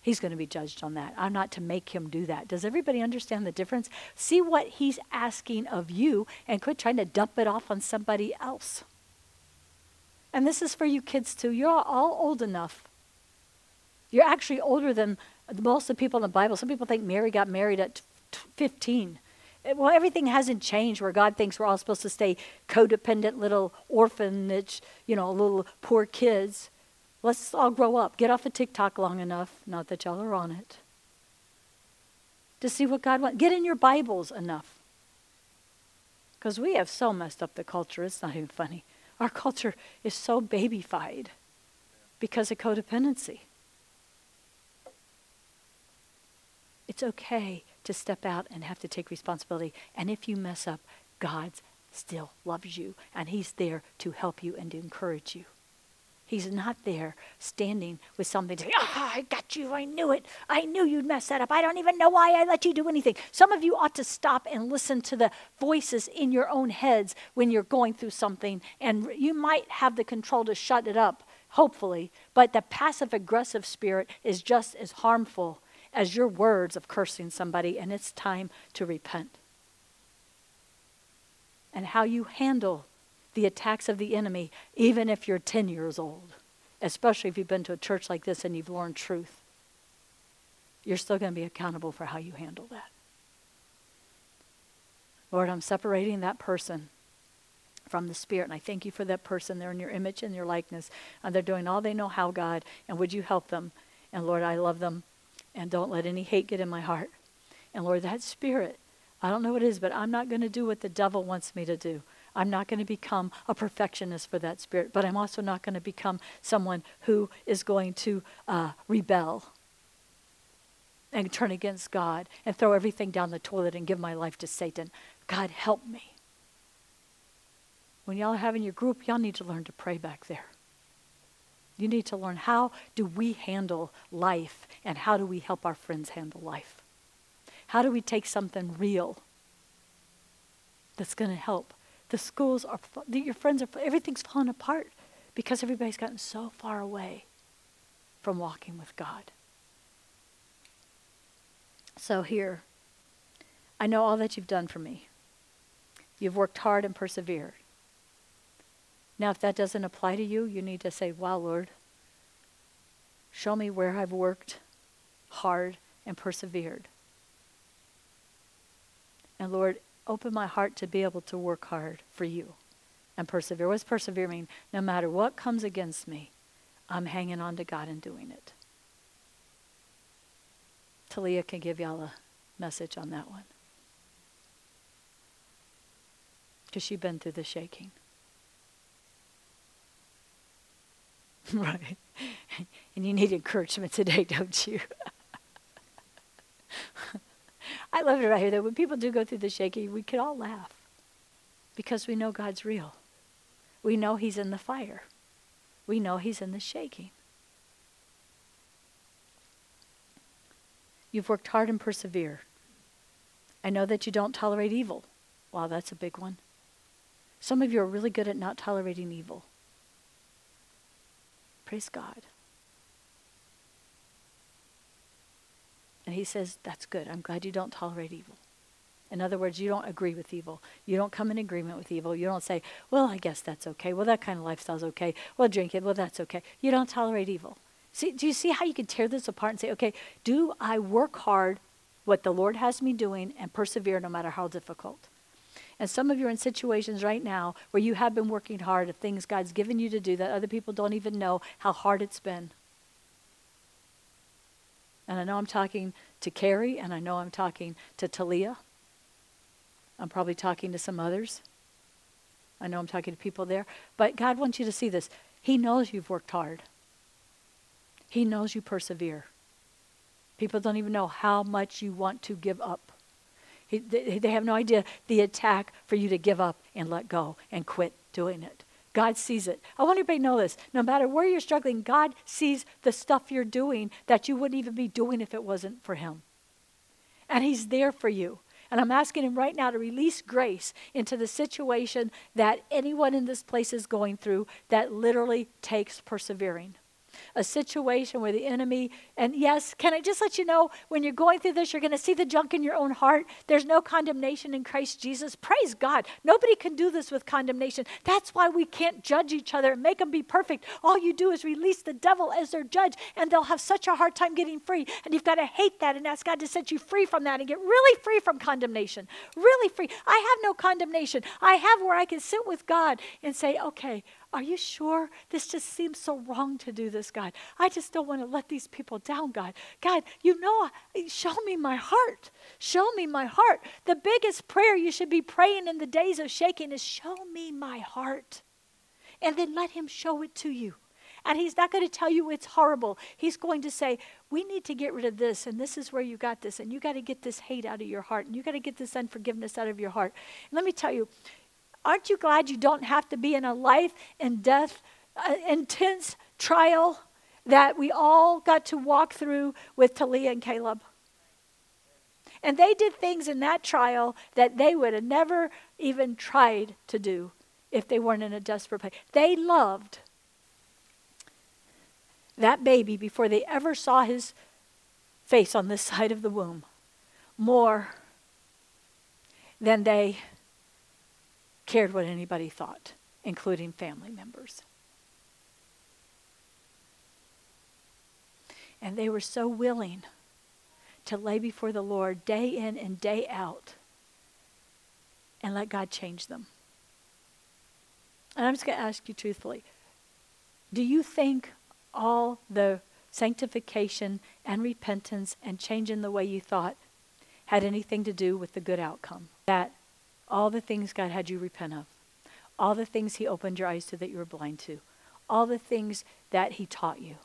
he's going to be judged on that. I'm not to make him do that. Does everybody understand the difference? See what he's asking of you and quit trying to dump it off on somebody else. And this is for you kids too. You're all old enough. You're actually older than most of the people in the Bible. Some people think Mary got married at 15 eh, well, everything hasn't changed where God thinks we're all supposed to stay codependent little orphanage, you know, little poor kids. Let's all grow up. Get off of TikTok long enough, not that y'all are on it, to see what God wants. Get in your Bibles enough. Because we have so messed up the culture, it's not even funny. Our culture is so babyfied because of codependency. It's okay to step out and have to take responsibility. And if you mess up, God still loves you, and He's there to help you and to encourage you. He's not there standing with something to say, ah, I got you. I knew it. I knew you'd mess that up. I don't even know why I let you do anything. Some of you ought to stop and listen to the voices in your own heads when you're going through something, and you might have the control to shut it up, hopefully, but the passive aggressive spirit is just as harmful as your words of cursing somebody, and it's time to repent. And how you handle the attacks of the enemy, even if you're 10 years old, especially if you've been to a church like this and you've learned truth, you're still going to be accountable for how you handle that. Lord, I'm separating that person from the Spirit. And I thank you for that person. They're in your image and your likeness. And they're doing all they know how, God. And would you help them? And Lord, I love them. And don't let any hate get in my heart. And Lord, that spirit I don't know what it is, but I'm not going to do what the devil wants me to do. I'm not going to become a perfectionist for that spirit, but I'm also not going to become someone who is going to uh, rebel and turn against God and throw everything down the toilet and give my life to Satan. God, help me. When y'all are having your group, y'all need to learn to pray back there. You need to learn how do we handle life and how do we help our friends handle life? How do we take something real that's going to help? The schools are, your friends are, everything's falling apart because everybody's gotten so far away from walking with God. So here, I know all that you've done for me. You've worked hard and persevered. Now, if that doesn't apply to you, you need to say, Wow, Lord, show me where I've worked hard and persevered. And Lord, open my heart to be able to work hard for you and persevere. What does persevere mean? No matter what comes against me, I'm hanging on to God and doing it. Talia can give y'all a message on that one. Because she's been through the shaking. right. And you need encouragement today, don't you? I love it right here that when people do go through the shaking, we can all laugh because we know God's real. We know He's in the fire. We know He's in the shaking. You've worked hard and persevered. I know that you don't tolerate evil. Wow, that's a big one. Some of you are really good at not tolerating evil. Praise God. And he says, That's good. I'm glad you don't tolerate evil. In other words, you don't agree with evil. You don't come in agreement with evil. You don't say, Well, I guess that's okay. Well, that kind of lifestyle's okay. Well, drink it. Well, that's okay. You don't tolerate evil. See, do you see how you can tear this apart and say, Okay, do I work hard what the Lord has me doing and persevere no matter how difficult? And some of you are in situations right now where you have been working hard at things God's given you to do that other people don't even know how hard it's been. And I know I'm talking to Carrie, and I know I'm talking to Talia. I'm probably talking to some others. I know I'm talking to people there. But God wants you to see this. He knows you've worked hard, He knows you persevere. People don't even know how much you want to give up. He, they, they have no idea the attack for you to give up and let go and quit doing it. God sees it. I want everybody to know this. No matter where you're struggling, God sees the stuff you're doing that you wouldn't even be doing if it wasn't for Him. And He's there for you. And I'm asking Him right now to release grace into the situation that anyone in this place is going through that literally takes persevering a situation where the enemy, and yes, can I just let you know when you're going through this, you're going to see the junk in your own heart. There's no condemnation in Christ Jesus. Praise God. Nobody can do this with condemnation. That's why we can't judge each other and make them be perfect. All you do is release the devil as their judge, and they'll have such a hard time getting free. And you've got to hate that and ask God to set you free from that and get really free from condemnation. Really free. I have no condemnation. I have where I can sit with God and say, okay, are you sure? This just seems so wrong to do this, God. I just don't want to let these people down, God. God, you know, show me my heart. Show me my heart. The biggest prayer you should be praying in the days of shaking is show me my heart. And then let Him show it to you. And He's not going to tell you it's horrible. He's going to say, We need to get rid of this, and this is where you got this, and you got to get this hate out of your heart, and you got to get this unforgiveness out of your heart. And let me tell you, Aren't you glad you don't have to be in a life and death uh, intense trial that we all got to walk through with Talia and Caleb? And they did things in that trial that they would have never even tried to do if they weren't in a desperate place. They loved that baby before they ever saw his face on this side of the womb more than they cared what anybody thought, including family members. And they were so willing to lay before the Lord day in and day out and let God change them. And I'm just going to ask you truthfully do you think all the sanctification and repentance and changing the way you thought had anything to do with the good outcome. That all the things God had you repent of, all the things He opened your eyes to that you were blind to, all the things that He taught you,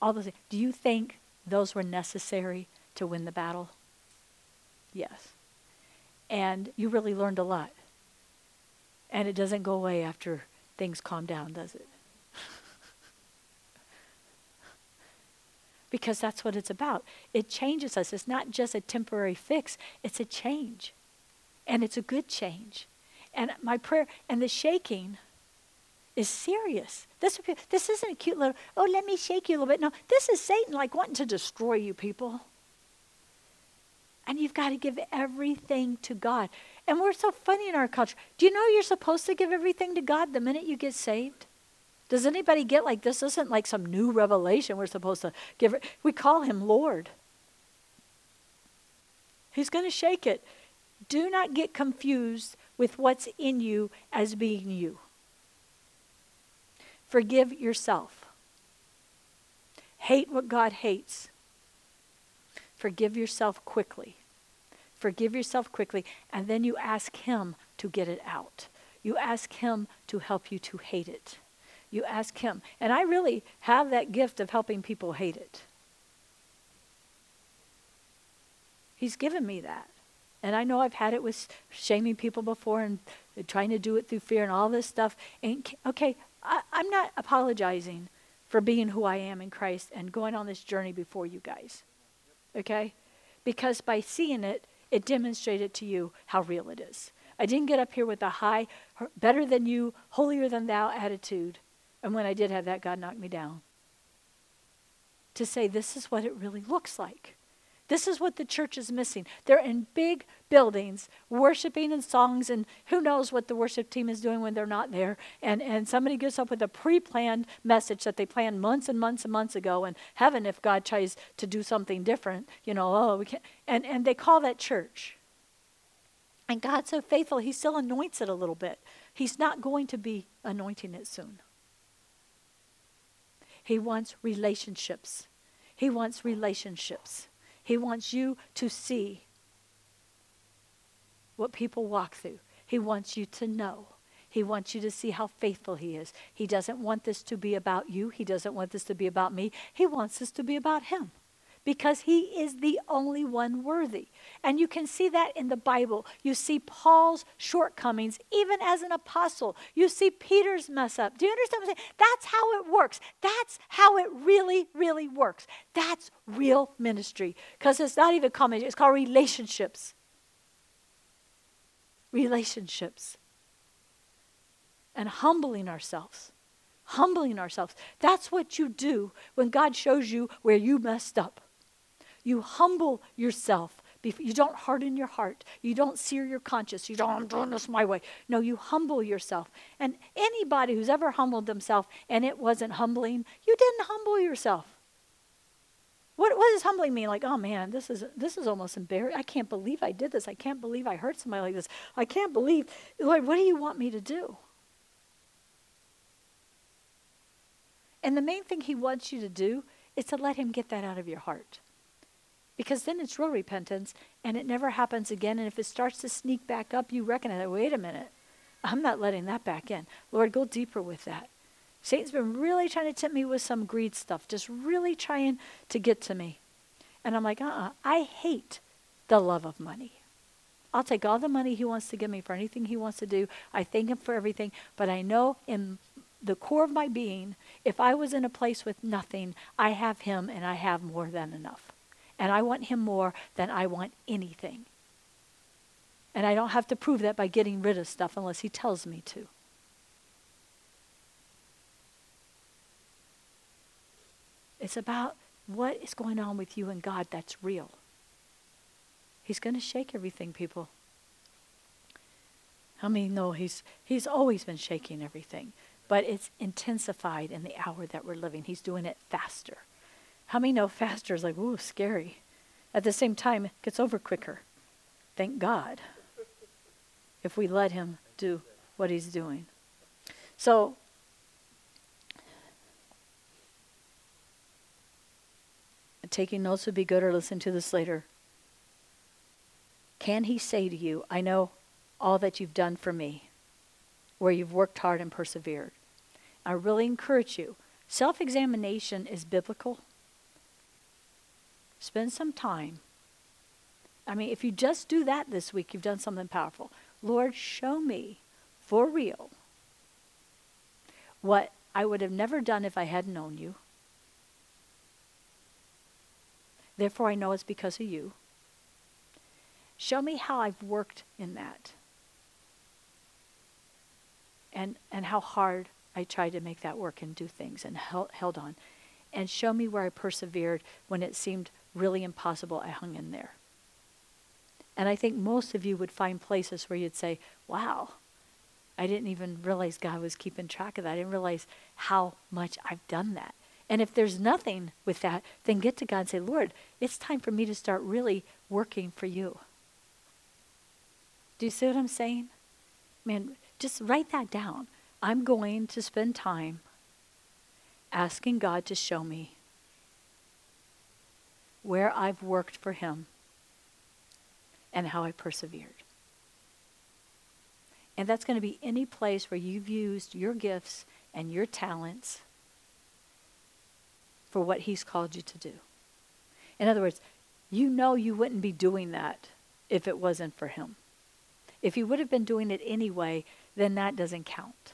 all those. Do you think those were necessary to win the battle? Yes. And you really learned a lot. And it doesn't go away after things calm down, does it? because that's what it's about. It changes us. It's not just a temporary fix, it's a change. And it's a good change. And my prayer, and the shaking is serious. This, this isn't a cute little, oh, let me shake you a little bit. No, this is Satan like wanting to destroy you people. And you've got to give everything to God. And we're so funny in our culture. Do you know you're supposed to give everything to God the minute you get saved? Does anybody get like this? Isn't like some new revelation we're supposed to give. We call him Lord. He's going to shake it. Do not get confused with what's in you as being you. Forgive yourself. Hate what God hates. Forgive yourself quickly. Forgive yourself quickly, and then you ask Him to get it out. You ask Him to help you to hate it. You ask Him. And I really have that gift of helping people hate it. He's given me that. And I know I've had it with shaming people before and trying to do it through fear and all this stuff. And okay, I, I'm not apologizing for being who I am in Christ and going on this journey before you guys. Okay? Because by seeing it, it demonstrated to you how real it is. I didn't get up here with a high, better than you, holier than thou attitude. And when I did have that, God knocked me down. To say, this is what it really looks like. This is what the church is missing. They're in big buildings, worshiping in songs, and who knows what the worship team is doing when they're not there. And, and somebody gets up with a pre planned message that they planned months and months and months ago. And heaven, if God tries to do something different, you know, oh, we can't. And, and they call that church. And God's so faithful, He still anoints it a little bit. He's not going to be anointing it soon. He wants relationships. He wants relationships. He wants you to see what people walk through. He wants you to know. He wants you to see how faithful He is. He doesn't want this to be about you. He doesn't want this to be about me. He wants this to be about Him because he is the only one worthy. And you can see that in the Bible. You see Paul's shortcomings, even as an apostle. You see Peter's mess up. Do you understand what I'm saying? That's how it works. That's how it really, really works. That's real ministry. Because it's not even comedy, it's called relationships. Relationships. And humbling ourselves humbling ourselves. That's what you do when God shows you where you messed up. You humble yourself. You don't harden your heart. You don't sear your conscience. You don't, I'm doing this my way. No, you humble yourself. And anybody who's ever humbled themselves and it wasn't humbling, you didn't humble yourself. What, what does humbling mean? Like, oh man, this is this is almost embarrassing. I can't believe I did this. I can't believe I hurt somebody like this. I can't believe, Lord, what do you want me to do? And the main thing he wants you to do is to let him get that out of your heart. Because then it's real repentance and it never happens again. And if it starts to sneak back up, you recognize, wait a minute, I'm not letting that back in. Lord, go deeper with that. Satan's been really trying to tempt me with some greed stuff, just really trying to get to me. And I'm like, uh uh-uh, uh I hate the love of money. I'll take all the money he wants to give me for anything he wants to do. I thank him for everything. But I know in the core of my being, if I was in a place with nothing, I have him and I have more than enough. And I want him more than I want anything. And I don't have to prove that by getting rid of stuff unless he tells me to. It's about what is going on with you and God that's real. He's going to shake everything, people. I mean, no, he's he's always been shaking everything, but it's intensified in the hour that we're living. He's doing it faster. How many know faster is like, ooh, scary? At the same time, it gets over quicker. Thank God. If we let Him do what He's doing. So, taking notes would be good or listen to this later. can he say to you, I know all that you've done for me, where you've worked hard and persevered? I really encourage you. Self examination is biblical. Spend some time. I mean, if you just do that this week, you've done something powerful. Lord, show me for real what I would have never done if I hadn't known you. Therefore, I know it's because of you. Show me how I've worked in that. And, and how hard I tried to make that work and do things and held, held on. And show me where I persevered when it seemed really impossible. I hung in there. And I think most of you would find places where you'd say, wow, I didn't even realize God was keeping track of that. I didn't realize how much I've done that. And if there's nothing with that, then get to God and say, Lord, it's time for me to start really working for you. Do you see what I'm saying? Man, just write that down. I'm going to spend time asking God to show me where I've worked for Him and how I persevered. And that's going to be any place where you've used your gifts and your talents for what He's called you to do. In other words, you know you wouldn't be doing that if it wasn't for Him. If you would have been doing it anyway, then that doesn't count.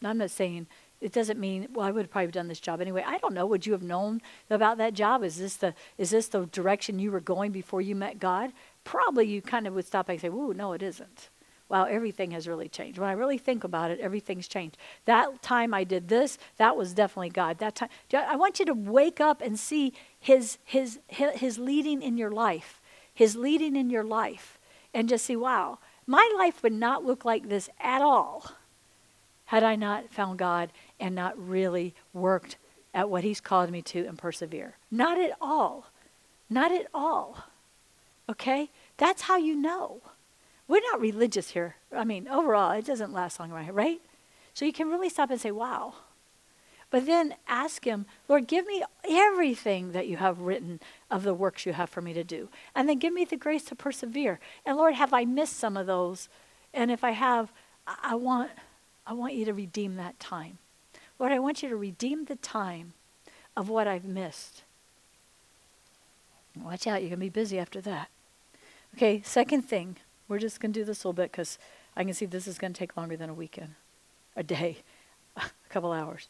Now, I'm not saying it doesn't mean well i would have probably done this job anyway. I don't know. Would you have known about that job? Is this the is this the direction you were going before you met god? Probably you kind of would stop and say whoa no it isn't. Wow everything has really changed. When i really think about it everything's changed. That time i did this that was definitely god. That time i want you to wake up and see his his his leading in your life his leading in your life and just see wow my life would not look like this at all had I not found God and not really worked at what He's called me to and persevere. Not at all. Not at all. Okay? That's how you know. We're not religious here. I mean, overall, it doesn't last long, right? So you can really stop and say, wow. But then ask Him, Lord, give me everything that you have written of the works you have for me to do. And then give me the grace to persevere. And Lord, have I missed some of those? And if I have, I want I want you to redeem that time. Lord, I want you to redeem the time of what I've missed. Watch out, you're going to be busy after that. Okay, second thing, we're just going to do this a little bit because I can see this is going to take longer than a weekend, a day, a couple hours.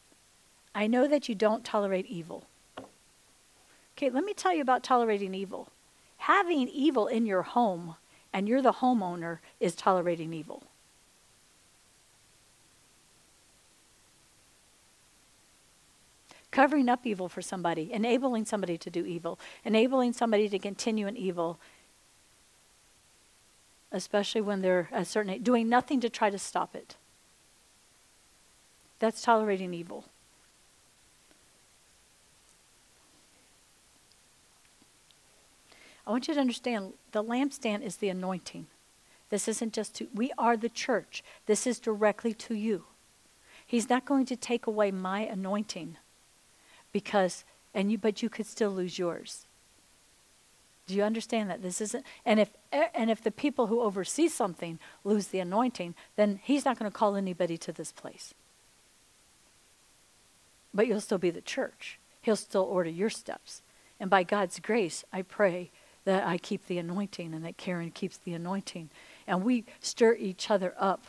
I know that you don't tolerate evil. Okay, let me tell you about tolerating evil. Having evil in your home and you're the homeowner is tolerating evil. Covering up evil for somebody, enabling somebody to do evil, enabling somebody to continue in evil, especially when they're a certain age, doing nothing to try to stop it. That's tolerating evil. I want you to understand the lampstand is the anointing. This isn't just to, we are the church. This is directly to you. He's not going to take away my anointing because and you but you could still lose yours. Do you understand that this isn't and if and if the people who oversee something lose the anointing then he's not going to call anybody to this place. But you'll still be the church. He'll still order your steps. And by god's grace i pray that i keep the anointing and that karen keeps the anointing. And we stir each other up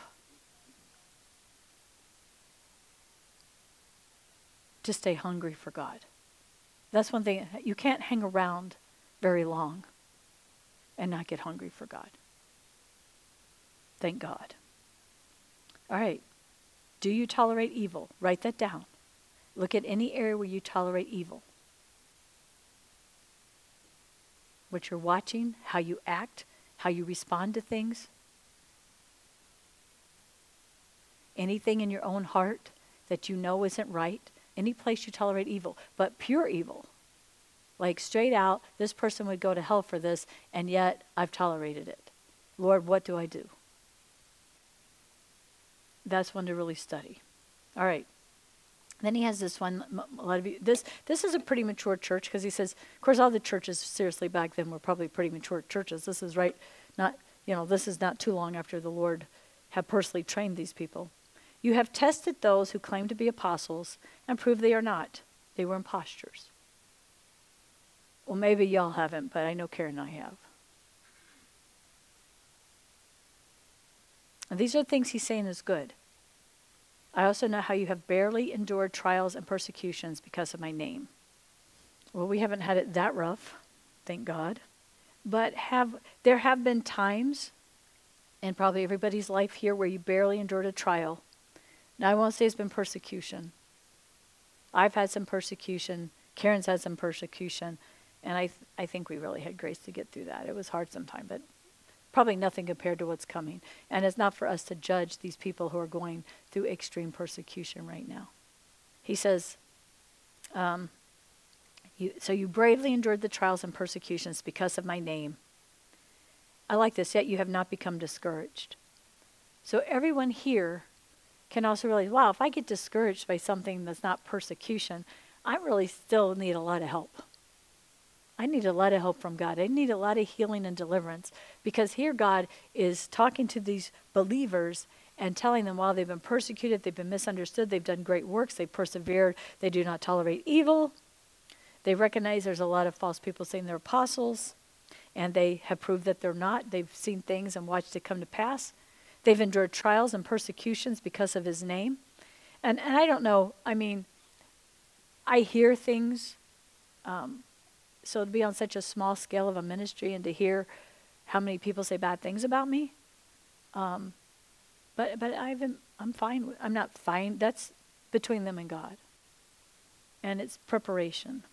to stay hungry for God. That's one thing. You can't hang around very long and not get hungry for God. Thank God. All right. Do you tolerate evil? Write that down. Look at any area where you tolerate evil. What you're watching, how you act, how you respond to things. Anything in your own heart that you know isn't right, any place you tolerate evil, but pure evil. Like straight out, this person would go to hell for this, and yet I've tolerated it. Lord, what do I do? That's one to really study. All right. Then he has this one. A lot of you, this this is a pretty mature church because he says, of course, all the churches seriously back then were probably pretty mature churches. This is right, not you know, this is not too long after the Lord had personally trained these people. You have tested those who claim to be apostles and proved they are not. They were impostors. Well, maybe y'all haven't, but I know Karen and I have. And these are things he's saying is good. I also know how you have barely endured trials and persecutions because of my name. Well, we haven't had it that rough, thank God. But have there have been times in probably everybody's life here where you barely endured a trial. Now I won't say it's been persecution. I've had some persecution. Karen's had some persecution, and I th- I think we really had grace to get through that. It was hard sometimes, but probably nothing compared to what's coming. And it's not for us to judge these people who are going through extreme persecution right now. He says, um, you, So you bravely endured the trials and persecutions because of my name. I like this, yet you have not become discouraged. So everyone here can also realize, wow, if I get discouraged by something that's not persecution, I really still need a lot of help. I need a lot of help from God. I need a lot of healing and deliverance because here God is talking to these believers and telling them while they've been persecuted, they've been misunderstood, they've done great works, they've persevered, they do not tolerate evil. They recognize there's a lot of false people saying they're apostles, and they have proved that they're not. They've seen things and watched it come to pass. They've endured trials and persecutions because of his name. And, and I don't know, I mean, I hear things um, so to be on such a small scale of a ministry and to hear how many people say bad things about me, um, but but I've I'm fine. I'm not fine. That's between them and God. And it's preparation.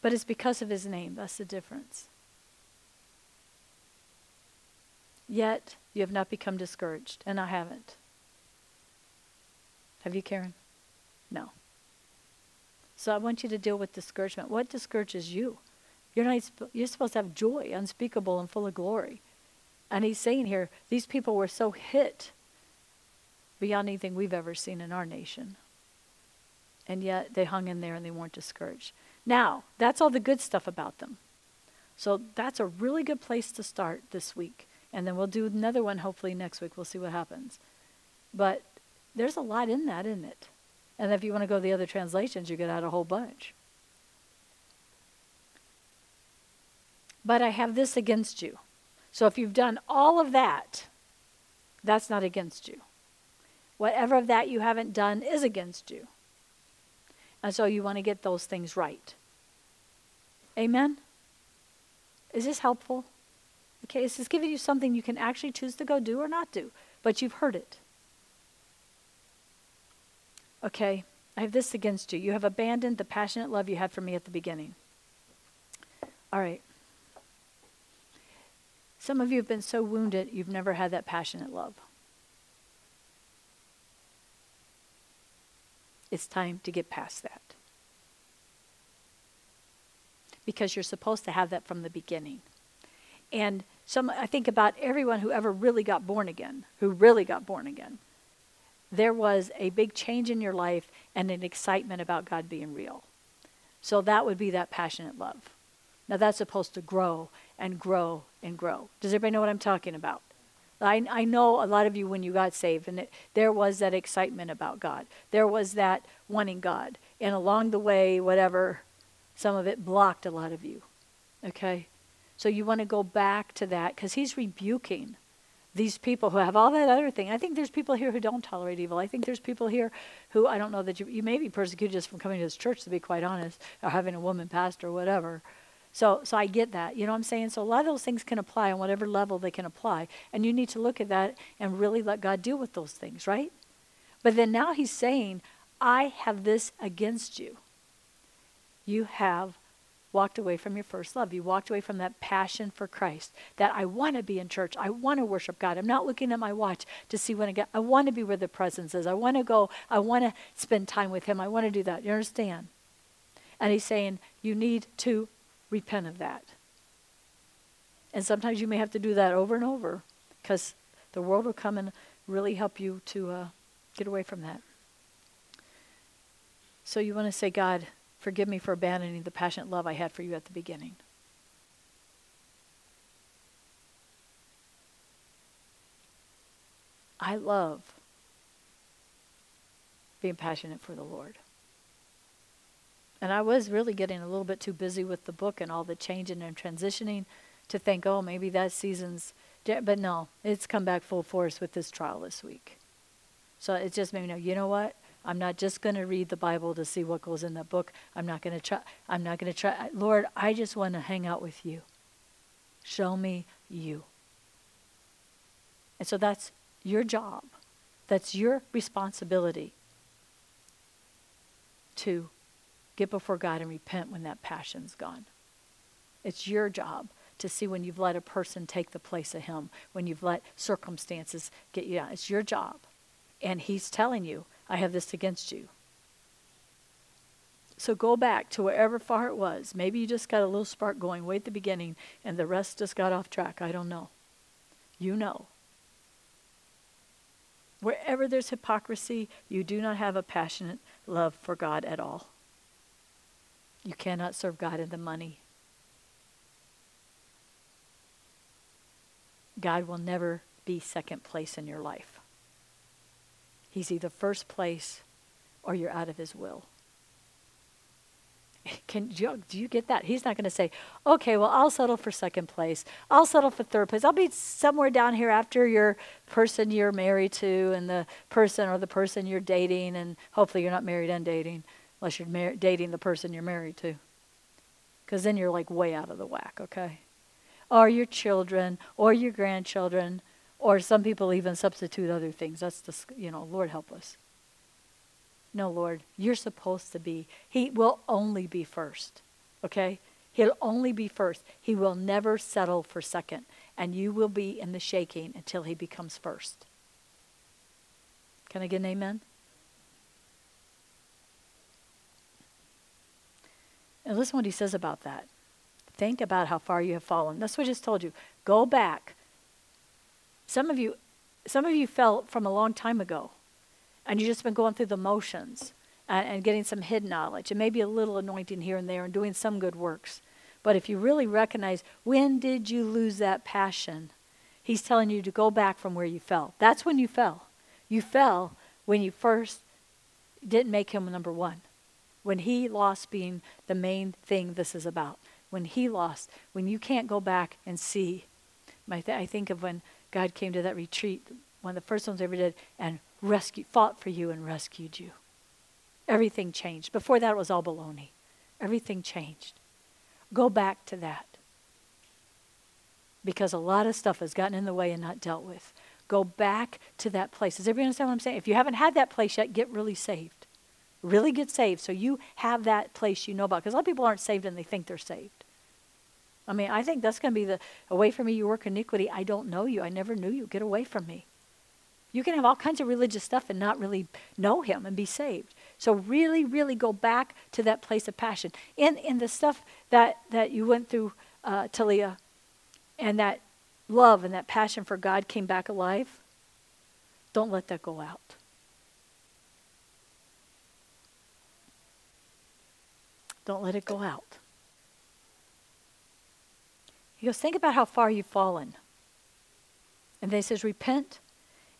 But it's because of His name. That's the difference. Yet you have not become discouraged, and I haven't. Have you, Karen? No. So I want you to deal with discouragement. What discourages you? You're not you're supposed to have joy, unspeakable and full of glory. And he's saying here, these people were so hit beyond anything we've ever seen in our nation. And yet they hung in there and they weren't discouraged. Now, that's all the good stuff about them. So that's a really good place to start this week. And then we'll do another one hopefully next week. We'll see what happens. But there's a lot in that, isn't it? And if you want to go the other translations, you get out a whole bunch. But I have this against you. So if you've done all of that, that's not against you. Whatever of that you haven't done is against you. And so you want to get those things right. Amen? Is this helpful? Okay, this is giving you something you can actually choose to go do or not do? But you've heard it. Okay, I have this against you. You have abandoned the passionate love you had for me at the beginning. All right. Some of you have been so wounded, you've never had that passionate love. It's time to get past that. Because you're supposed to have that from the beginning. And some I think about everyone who ever really got born again, who really got born again there was a big change in your life and an excitement about God being real. So that would be that passionate love. Now that's supposed to grow and grow and grow. Does everybody know what I'm talking about? I, I know a lot of you when you got saved, and it, there was that excitement about God. There was that wanting God. And along the way, whatever, some of it blocked a lot of you. Okay? So you want to go back to that because He's rebuking these people who have all that other thing. I think there's people here who don't tolerate evil. I think there's people here who I don't know that you, you may be persecuted just from coming to this church, to be quite honest, or having a woman pastor or whatever. So, so I get that. You know what I'm saying? So a lot of those things can apply on whatever level they can apply. And you need to look at that and really let God deal with those things, right? But then now he's saying, I have this against you. You have walked away from your first love. You walked away from that passion for Christ. That I want to be in church. I want to worship God. I'm not looking at my watch to see when I get. I want to be where the presence is. I want to go. I want to spend time with Him. I want to do that. You understand? And He's saying you need to repent of that. And sometimes you may have to do that over and over because the world will come and really help you to uh, get away from that. So you want to say, God, forgive me for abandoning the passionate love I had for you at the beginning. I love being passionate for the Lord. And I was really getting a little bit too busy with the book and all the changing and transitioning to think, oh, maybe that season's. But no, it's come back full force with this trial this week. So it just made me know, you know what? I'm not just going to read the Bible to see what goes in that book. I'm not going to try. I'm not going to try. Lord, I just want to hang out with you. Show me you. And so that's your job. That's your responsibility to get before God and repent when that passion's gone. It's your job to see when you've let a person take the place of Him, when you've let circumstances get you down. It's your job. And He's telling you, I have this against you. So go back to wherever far it was. Maybe you just got a little spark going way at the beginning and the rest just got off track. I don't know. You know. Wherever there's hypocrisy, you do not have a passionate love for God at all. You cannot serve God in the money. God will never be second place in your life. He's either first place or you're out of his will. Can do you, get that? He's not going to say, "Okay, well, I'll settle for second place. I'll settle for third place. I'll be somewhere down here after your person you're married to and the person or the person you're dating, and hopefully you're not married and dating, unless you're mar- dating the person you're married to, because then you're like way out of the whack. Okay, or your children or your grandchildren, or some people even substitute other things. That's the you know, Lord help us. No, Lord, you're supposed to be. He will only be first. Okay? He'll only be first. He will never settle for second. And you will be in the shaking until he becomes first. Can I get an amen? And listen what he says about that. Think about how far you have fallen. That's what I just told you. Go back. Some of you, some of you fell from a long time ago and you've just been going through the motions and, and getting some hidden knowledge and maybe a little anointing here and there and doing some good works. But if you really recognize when did you lose that passion, he's telling you to go back from where you fell. That's when you fell. You fell when you first didn't make him number one. When he lost being the main thing this is about. When he lost, when you can't go back and see. I think of when God came to that retreat, one of the first ones I ever did, and rescued, fought for you and rescued you. Everything changed. Before that, it was all baloney. Everything changed. Go back to that. Because a lot of stuff has gotten in the way and not dealt with. Go back to that place. Does everybody understand what I'm saying? If you haven't had that place yet, get really saved. Really get saved so you have that place you know about. Because a lot of people aren't saved and they think they're saved. I mean, I think that's going to be the away from me, you work iniquity. I don't know you. I never knew you. Get away from me. You can have all kinds of religious stuff and not really know Him and be saved. So really, really go back to that place of passion. In in the stuff that that you went through, uh, Talia, and that love and that passion for God came back alive. Don't let that go out. Don't let it go out. He goes, think about how far you've fallen. And then he says, repent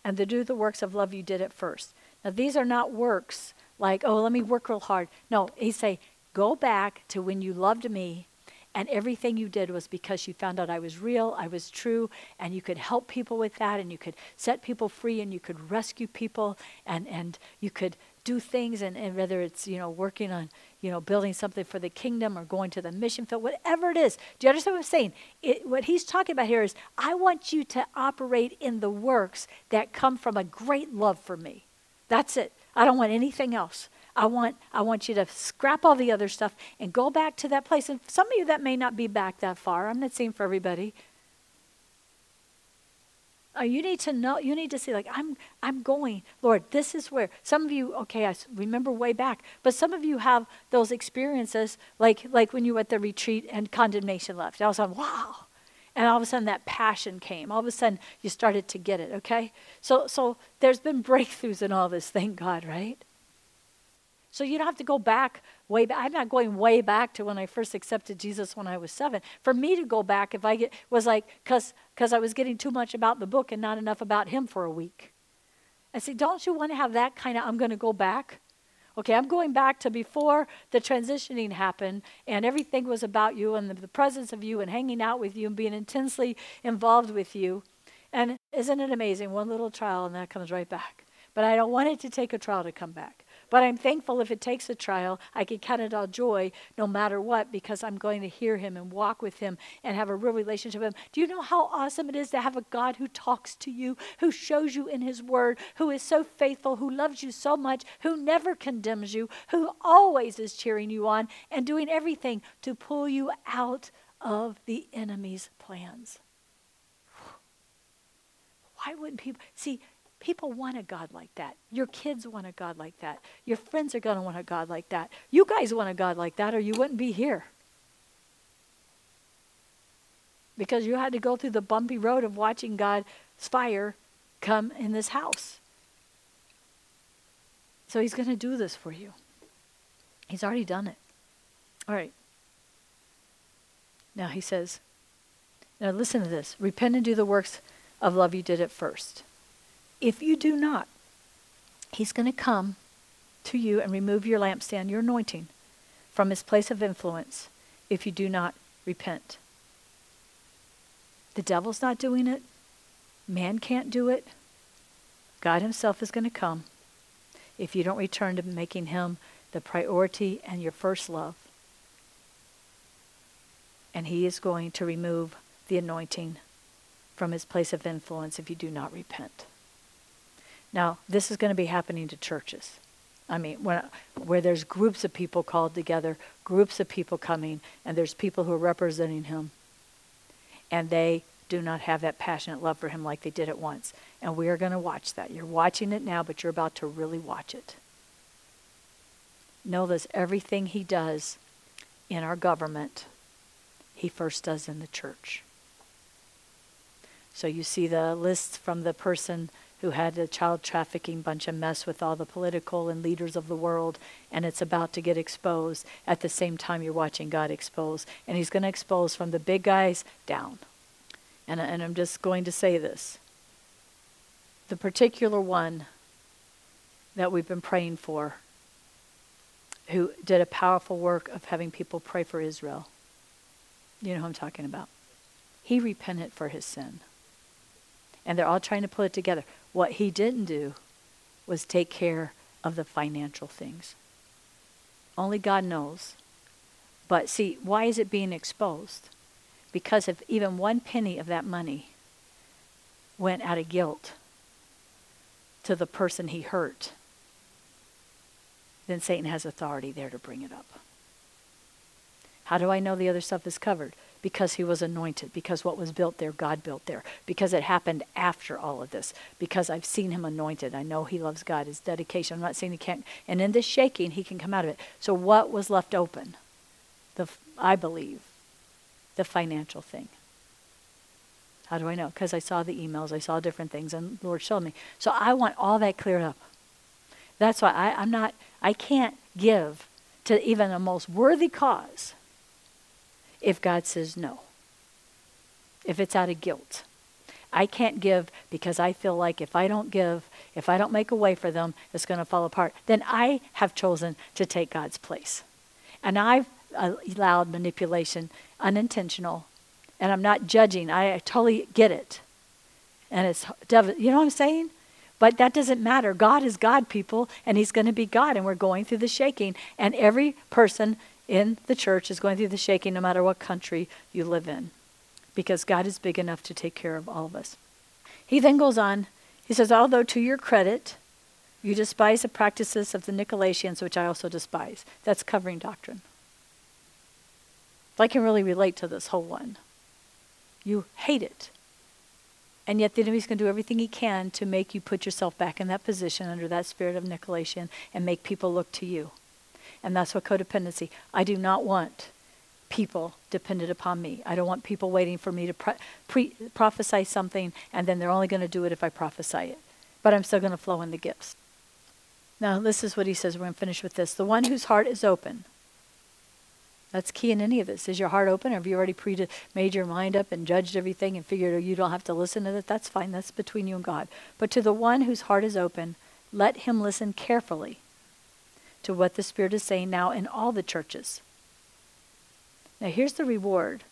and to do the works of love you did at first. Now, these are not works like, oh, let me work real hard. No, he say, go back to when you loved me and everything you did was because you found out I was real, I was true, and you could help people with that, and you could set people free, and you could rescue people, and, and you could do things, and, and whether it's, you know, working on, you know, building something for the kingdom or going to the mission field, whatever it is. Do you understand what I'm saying? It, what he's talking about here is I want you to operate in the works that come from a great love for me. That's it. I don't want anything else. I want I want you to scrap all the other stuff and go back to that place. And some of you that may not be back that far. I'm not saying for everybody. Uh, you need to know. You need to see like I'm. I'm going, Lord. This is where some of you. Okay, I remember way back, but some of you have those experiences, like like when you were at the retreat and condemnation left. I was like, wow. And all of a sudden that passion came. All of a sudden you started to get it, okay? So so there's been breakthroughs in all this, thank God, right? So you don't have to go back way back. I'm not going way back to when I first accepted Jesus when I was seven. For me to go back, if I get, was like, because I was getting too much about the book and not enough about him for a week. I said, don't you want to have that kind of, I'm going to go back? Okay, I'm going back to before the transitioning happened and everything was about you and the, the presence of you and hanging out with you and being intensely involved with you. And isn't it amazing? One little trial and that comes right back. But I don't want it to take a trial to come back. But I'm thankful if it takes a trial, I can count it all joy no matter what because I'm going to hear him and walk with him and have a real relationship with him. Do you know how awesome it is to have a God who talks to you, who shows you in his word, who is so faithful, who loves you so much, who never condemns you, who always is cheering you on and doing everything to pull you out of the enemy's plans? Why wouldn't people see? People want a God like that. Your kids want a God like that. Your friends are going to want a God like that. You guys want a God like that, or you wouldn't be here. Because you had to go through the bumpy road of watching God's fire come in this house. So he's going to do this for you. He's already done it. All right. Now he says, now listen to this. Repent and do the works of love you did at first. If you do not, he's going to come to you and remove your lampstand, your anointing, from his place of influence if you do not repent. The devil's not doing it. Man can't do it. God himself is going to come if you don't return to making him the priority and your first love. And he is going to remove the anointing from his place of influence if you do not repent. Now, this is going to be happening to churches. I mean, when, where there's groups of people called together, groups of people coming, and there's people who are representing him, and they do not have that passionate love for him like they did at once. And we are going to watch that. You're watching it now, but you're about to really watch it. Know this everything he does in our government, he first does in the church. So you see the list from the person who had a child trafficking bunch of mess with all the political and leaders of the world, and it's about to get exposed. At the same time, you're watching God expose, and He's going to expose from the big guys down. And, and I'm just going to say this the particular one that we've been praying for, who did a powerful work of having people pray for Israel. You know who I'm talking about. He repented for his sin. And they're all trying to pull it together. What he didn't do was take care of the financial things. Only God knows. But see, why is it being exposed? Because if even one penny of that money went out of guilt to the person he hurt, then Satan has authority there to bring it up. How do I know the other stuff is covered? Because he was anointed, because what was built there, God built there, because it happened after all of this, because I've seen him anointed. I know he loves God, his dedication. I'm not saying he can't. And in this shaking, he can come out of it. So what was left open? The, I believe, the financial thing. How do I know? Because I saw the emails, I saw different things, and Lord showed me. So I want all that cleared up. That's why I, I'm not, I can't give to even a most worthy cause if God says no, if it's out of guilt. I can't give because I feel like if I don't give, if I don't make a way for them, it's going to fall apart. Then I have chosen to take God's place. And I've allowed manipulation, unintentional, and I'm not judging. I, totally get it. And it's, you know what I'm saying? But that doesn't matter. God is God, people, and He's going to be God, and we're going through the shaking. And every person in the church is going through the shaking no matter what country you live in because God is big enough to take care of all of us. He then goes on, he says, Although to your credit, you despise the practices of the Nicolaitans, which I also despise. That's covering doctrine. I can really relate to this whole one. You hate it. And yet the enemy's going to do everything he can to make you put yourself back in that position under that spirit of Nicolaitan and make people look to you. And that's what codependency. I do not want people dependent upon me. I don't want people waiting for me to pre- pre- prophesy something and then they're only going to do it if I prophesy it. But I'm still going to flow in the gifts. Now, this is what he says. We're going to finish with this. The one whose heart is open. That's key in any of this. Is your heart open? Or have you already pre made your mind up and judged everything and figured you don't have to listen to it? That's fine. That's between you and God. But to the one whose heart is open, let him listen carefully to what the Spirit is saying now in all the churches. Now, here's the reward.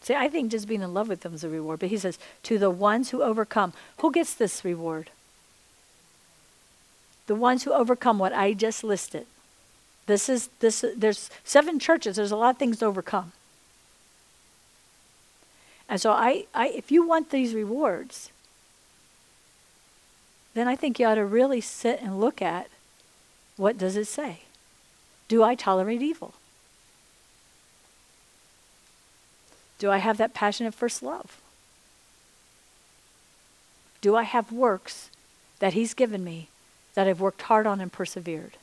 See, I think just being in love with them is a reward. But he says, to the ones who overcome. Who gets this reward? The ones who overcome what I just listed. This is this. There's seven churches. There's a lot of things to overcome. And so, I, I, if you want these rewards, then I think you ought to really sit and look at what does it say. Do I tolerate evil? Do I have that passionate first love? Do I have works that He's given me that I've worked hard on and persevered?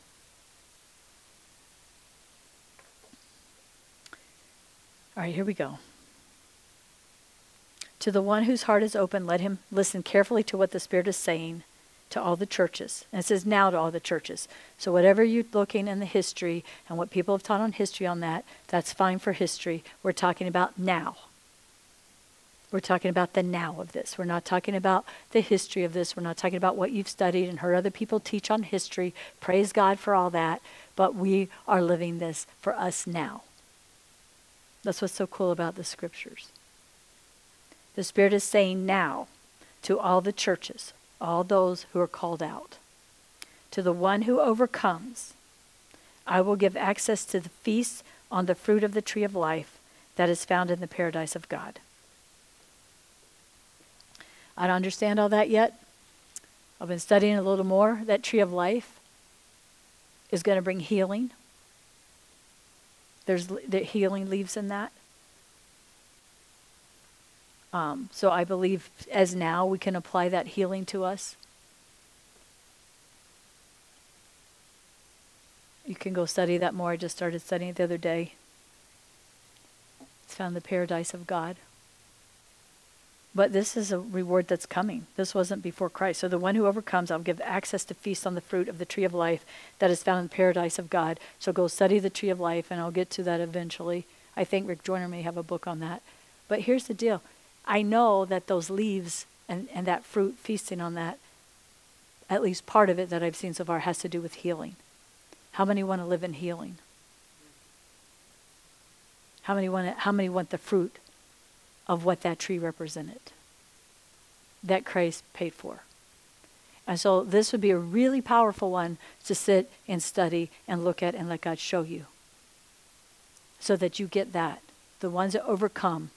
All right, here we go. To the one whose heart is open, let him listen carefully to what the Spirit is saying to all the churches. And it says now to all the churches. So whatever you're looking in the history and what people have taught on history on that, that's fine for history. We're talking about now. We're talking about the now of this. We're not talking about the history of this. We're not talking about what you've studied and heard other people teach on history. Praise God for all that. But we are living this for us now. That's what's so cool about the scriptures. The Spirit is saying now to all the churches, all those who are called out, to the one who overcomes, I will give access to the feast on the fruit of the tree of life that is found in the paradise of God. I don't understand all that yet. I've been studying a little more. That tree of life is going to bring healing there's the healing leaves in that. Um, so I believe as now we can apply that healing to us. You can go study that more. I just started studying it the other day. It's found the paradise of God. But this is a reward that's coming. This wasn't before Christ. So the one who overcomes, I'll give access to feast on the fruit of the tree of life that is found in the paradise of God. So go study the tree of life, and I'll get to that eventually. I think Rick Joyner may have a book on that. But here's the deal I know that those leaves and, and that fruit, feasting on that, at least part of it that I've seen so far, has to do with healing. How many want to live in healing? How many want, how many want the fruit of what that tree represented that Christ paid for. And so this would be a really powerful one to sit and study and look at and let God show you. So that you get that. The ones that overcome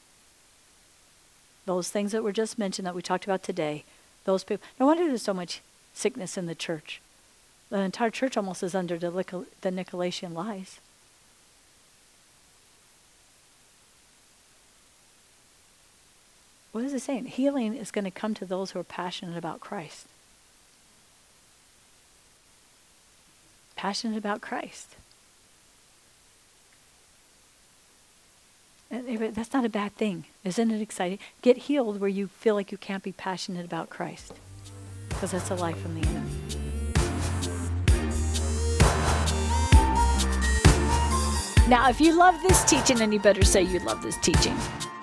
those things that were just mentioned that we talked about today, those people. No wonder there's so much sickness in the church. The entire church almost is under the, the Nicolaitanian lies. What is it saying? Healing is going to come to those who are passionate about Christ. Passionate about Christ. That's not a bad thing. Isn't it exciting? Get healed where you feel like you can't be passionate about Christ. Because that's a life from the enemy. Now, if you love this teaching, and you better say you love this teaching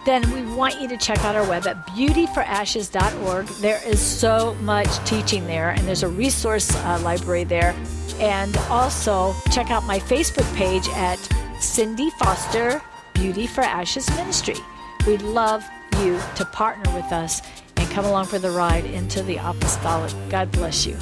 then we want you to check out our web at beautyforashes.org. There is so much teaching there, and there's a resource uh, library there. And also check out my Facebook page at Cindy Foster Beauty for Ashes Ministry. We'd love you to partner with us and come along for the ride into the apostolic. God bless you.